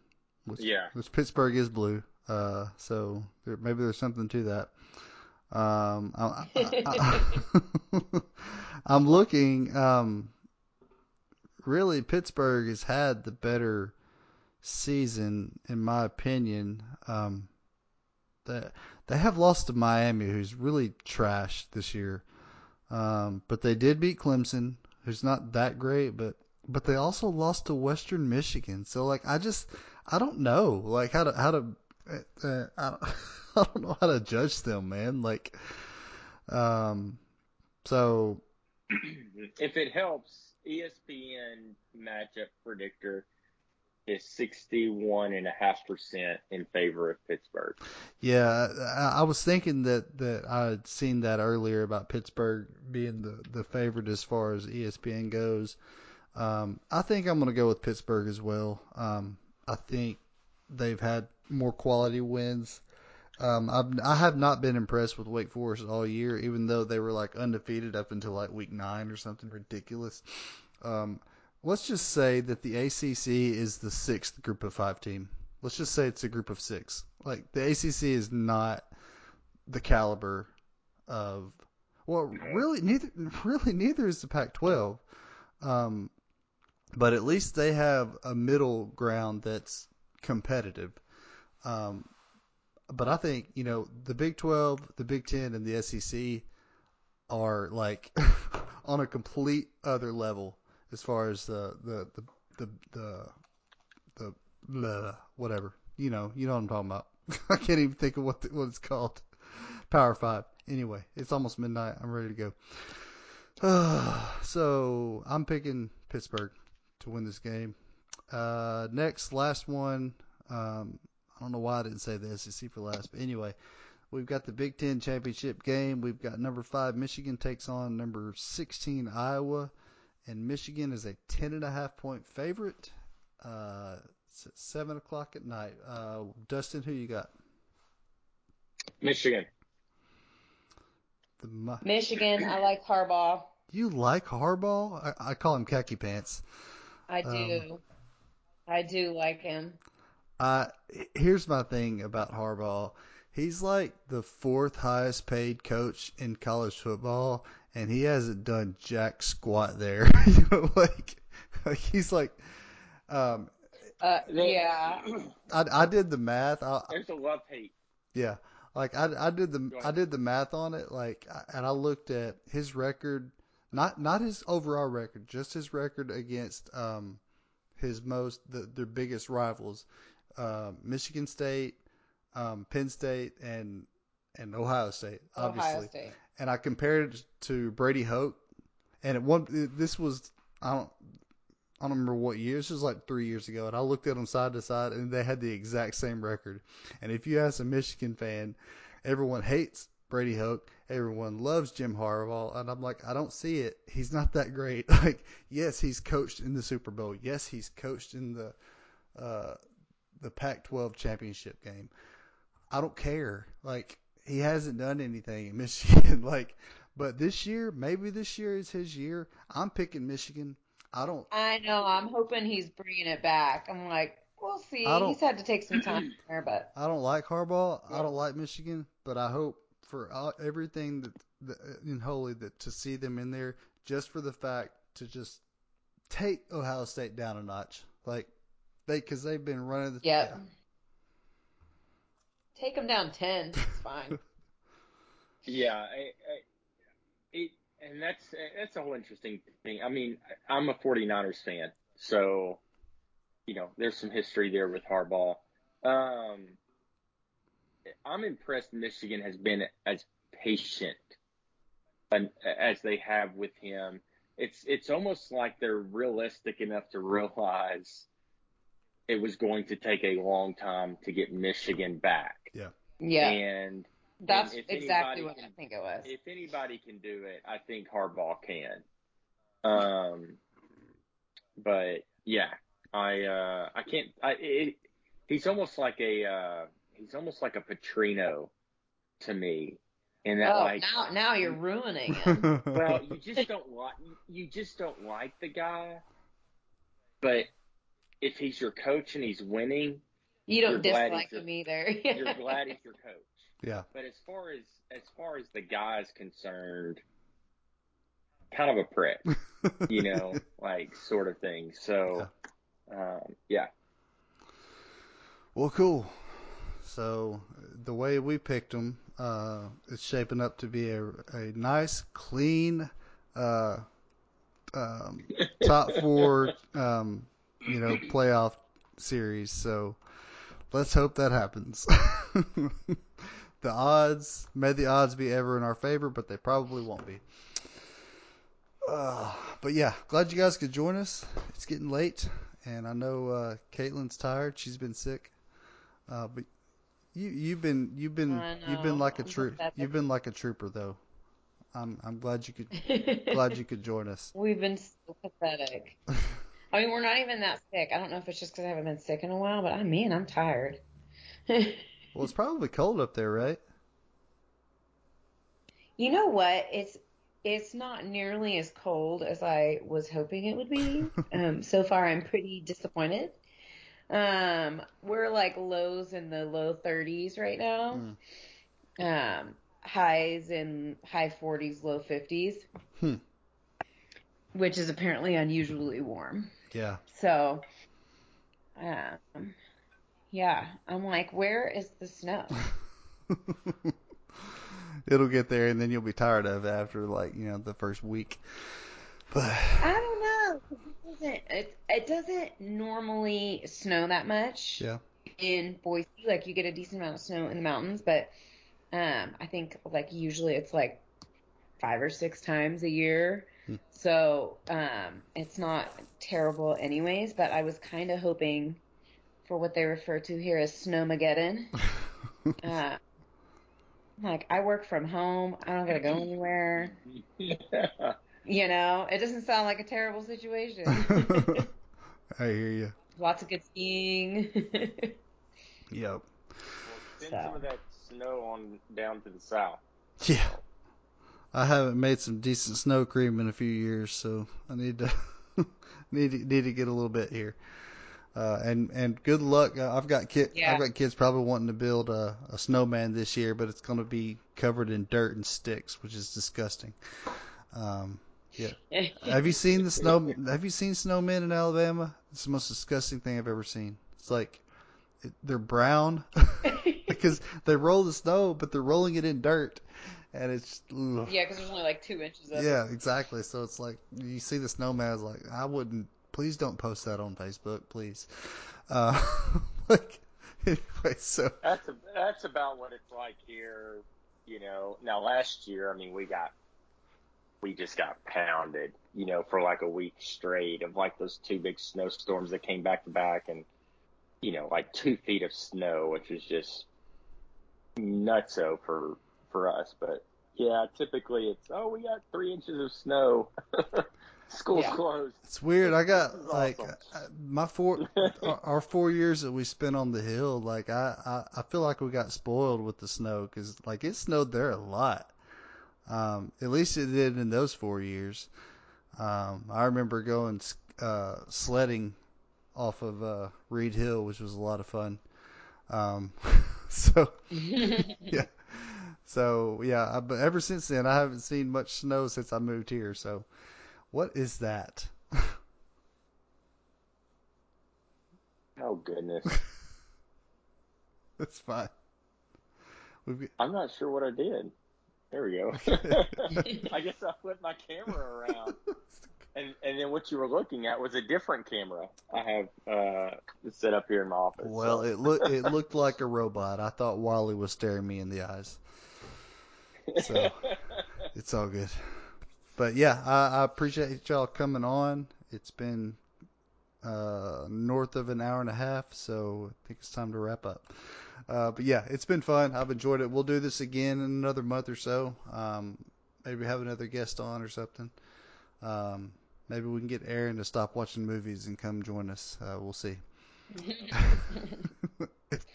which, Yeah. which Pittsburgh is blue. Uh, so there, maybe there's something to that. Um, I, I, am looking. Um, really, Pittsburgh has had the better season, in my opinion. Um, they they have lost to Miami, who's really trash this year. Um, but they did beat Clemson, who's not that great, but but they also lost to Western Michigan. So like I just I don't know like how to how to uh, uh, I don't I don't know how to judge them, man. Like um so if it helps, ESPN matchup predictor is 61.5% in favor of Pittsburgh. yeah, I, I was thinking that that I had seen that earlier about Pittsburgh being the the favorite as far as ESPN goes. Um, I think I'm going to go with Pittsburgh as well. Um, I think they've had more quality wins. Um, I've, I have not been impressed with Wake Forest all year, even though they were like undefeated up until like week nine or something ridiculous. Um, let's just say that the ACC is the sixth group of five team. Let's just say it's a group of six. Like the ACC is not the caliber of well, really neither really neither is the Pac-12. Um, but at least they have a middle ground that's competitive. Um, but I think you know the Big 12, the Big 10, and the SEC are like on a complete other level as far as the the the the the, the blah, whatever you know you know what I'm talking about. I can't even think of what the, what it's called. Power Five. Anyway, it's almost midnight. I'm ready to go. so I'm picking Pittsburgh to win this game. Uh, next, last one. Um, I don't know why I didn't say the SEC for last, but anyway, we've got the Big Ten championship game. We've got number five Michigan takes on number 16 Iowa, and Michigan is a ten and a half point favorite. Uh, it's at seven o'clock at night. Uh, Dustin, who you got? Michigan. The Mi- Michigan, I like Harbaugh. you like Harbaugh? I, I call him khaki pants. I do. I do like him. Uh, here's my thing about Harbaugh. He's like the fourth highest paid coach in college football, and he hasn't done jack squat there. you know, like, like he's like, um, Uh, The- yeah. I, I did the math. I, There's a love hate. yeah, like I, I did the I did the math on it. Like, and I looked at his record, not not his overall record, just his record against um his most the their biggest rivals, uh, Michigan State, um, Penn State, and and Ohio State, obviously. Ohio State. And I compared it to Brady Hoke, and it one this was I don't. I don't remember what year. This was like three years ago, and I looked at them side to side, and they had the exact same record. And if you ask a Michigan fan, everyone hates Brady Hoke. Everyone loves Jim Harbaugh, and I'm like, I don't see it. He's not that great. Like, yes, he's coached in the Super Bowl. Yes, he's coached in the uh, the Pac-12 championship game. I don't care. Like, he hasn't done anything in Michigan. like, but this year, maybe this year is his year. I'm picking Michigan. I don't. I know. I'm hoping he's bringing it back. I'm like, we'll see. He's had to take some time there, but I don't like Harbaugh. I don't like Michigan, but I hope for all, everything that, that uh, in Holy that to see them in there just for the fact to just take Ohio State down a notch, like they because they've been running the yep. Take him down ten. It's fine. Yeah, I, I, it, and that's that's a whole interesting thing. I mean, I'm a 49ers fan, so you know, there's some history there with Harbaugh. Um, I'm impressed Michigan has been as patient as they have with him. It's it's almost like they're realistic enough to realize it was going to take a long time to get Michigan back. Yeah. Yeah. And That's and exactly anybody what can- I think it was. if anybody can do it, I think Harbaugh can. Um, but yeah, I uh, I can't. I it, he's almost like a uh, he's almost like a Petrino to me, in that oh, like now now you're ruining it. well, you just don't like you just don't like the guy, but if he's your coach and he's winning, You don't dislike he's your- him either. you're glad he's your coach. yeah. But as far as as far as the guy's concerned, kind of a prick, you know, like sort of thing. So, um, yeah, Well, cool. So the way we picked them, uh, it's shaping up to be a, a nice, clean, uh, um, top four, um, you know, playoff series. So let's hope that happens. the odds, may the odds be ever in our favor, but they probably won't be. Uh, but yeah, glad you guys could join us. It's getting late, and I know uh, Caitlin's tired. She's been sick. Uh, but you you've been you've been you've been like a troop you've been like a trooper though. I'm I'm glad you could glad you could join us. We've been so pathetic. I mean, we're not even that sick. I don't know if it's just because I haven't been sick in a while, but I mean, I'm tired. Well, it's probably cold up there, right? You know what? It's it's not nearly as cold as I was hoping it would be. Um, so far, I'm pretty disappointed. Um, we're like lows in the low 30s right now. Um, highs in high 40s, low 50s, Hmm. which is apparently unusually warm. Yeah. So, um, yeah, I'm like, where is the snow? It'll get there, and then you'll be tired of it after like you know the first week. But I don't know. It doesn't, it, it doesn't normally snow that much yeah, in Boise. Like you get a decent amount of snow in the mountains, but um, I think like usually it's like five or six times a year. Hmm. So um, it's not terrible anyways. But I was kind of hoping for what they refer to here as snowmageddon. Uh, like I work from home. I don't gotta go anywhere. You know, it doesn't sound like a terrible situation. I hear you. Lots of good skiing. Yep. send So. some of that snow on down to the south. Yeah. I haven't made some decent snow cream in a few years, so I need to need to, need to get a little bit here. Uh, and and good luck. I've got kid Yeah. I've got kids probably wanting to build a, a snowman this year, but it's going to be covered in dirt and sticks, which is disgusting. Um, yeah. have you seen the snow? Have you seen snowmen in Alabama? It's the most disgusting thing I've ever seen. It's like it, they're brown because they roll the snow, but they're rolling it in dirt, and it's just, ugh. yeah, because there's only like two inches of yeah, exactly. So it's like you see the snowman, it's like I wouldn't. Please don't post that on Facebook, please. Uh, like anyway, so That's a, that's about what it's like here. You know, now last year, I mean, we got we just got pounded. You know, for like a week straight of like those two big snowstorms that came back to back, and you know, like two feet of snow, which was just nutso for for us. But yeah, typically it's oh, we got three inches of snow. School's Yeah. closed. it's weird. I got is like awesome. uh, my four our, our four years that we spent on the hill. Like I I, I feel like we got spoiled with the snow because like it snowed there a lot. Um, at least it did in those four years. Um, I remember going uh, sledding off of uh, Reed Hill, which was a lot of fun. Um, so yeah, so yeah. I, but ever since then, I haven't seen much snow since I moved here. So, what is that? Oh goodness, That's fine. We've got, I'm not sure what I did. There we go. I guess I flipped my camera around. And and then what you were looking at was a different camera I have uh, set up here in my office. Well, so. it looked it looked like a robot. I thought WALL-E was staring me in the eyes. So it's all good. But yeah, I, I appreciate y'all coming on. It's been uh, north of an hour and a half, so I think it's time to wrap up. Uh, but yeah, it's been fun. I've enjoyed it. We'll do this again in another month or so. Um, maybe have another guest on or something. Um, maybe we can get Aaron to stop watching movies and come join us. Uh, we'll see.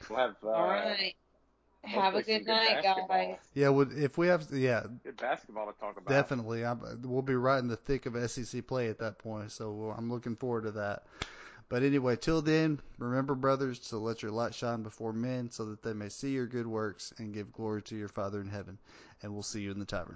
we'll have, uh, All right. Have a hopefully good night, basketball. guys. Yeah, well, if we have, yeah, Good basketball to talk about. definitely. I'm, we'll be right in the thick of SEC play at that point, so I'm looking forward to that. But anyway, till then, remember, brothers, to let your light shine before men, so that they may see your good works and give glory to your Father in heaven. And we'll see you in the tavern.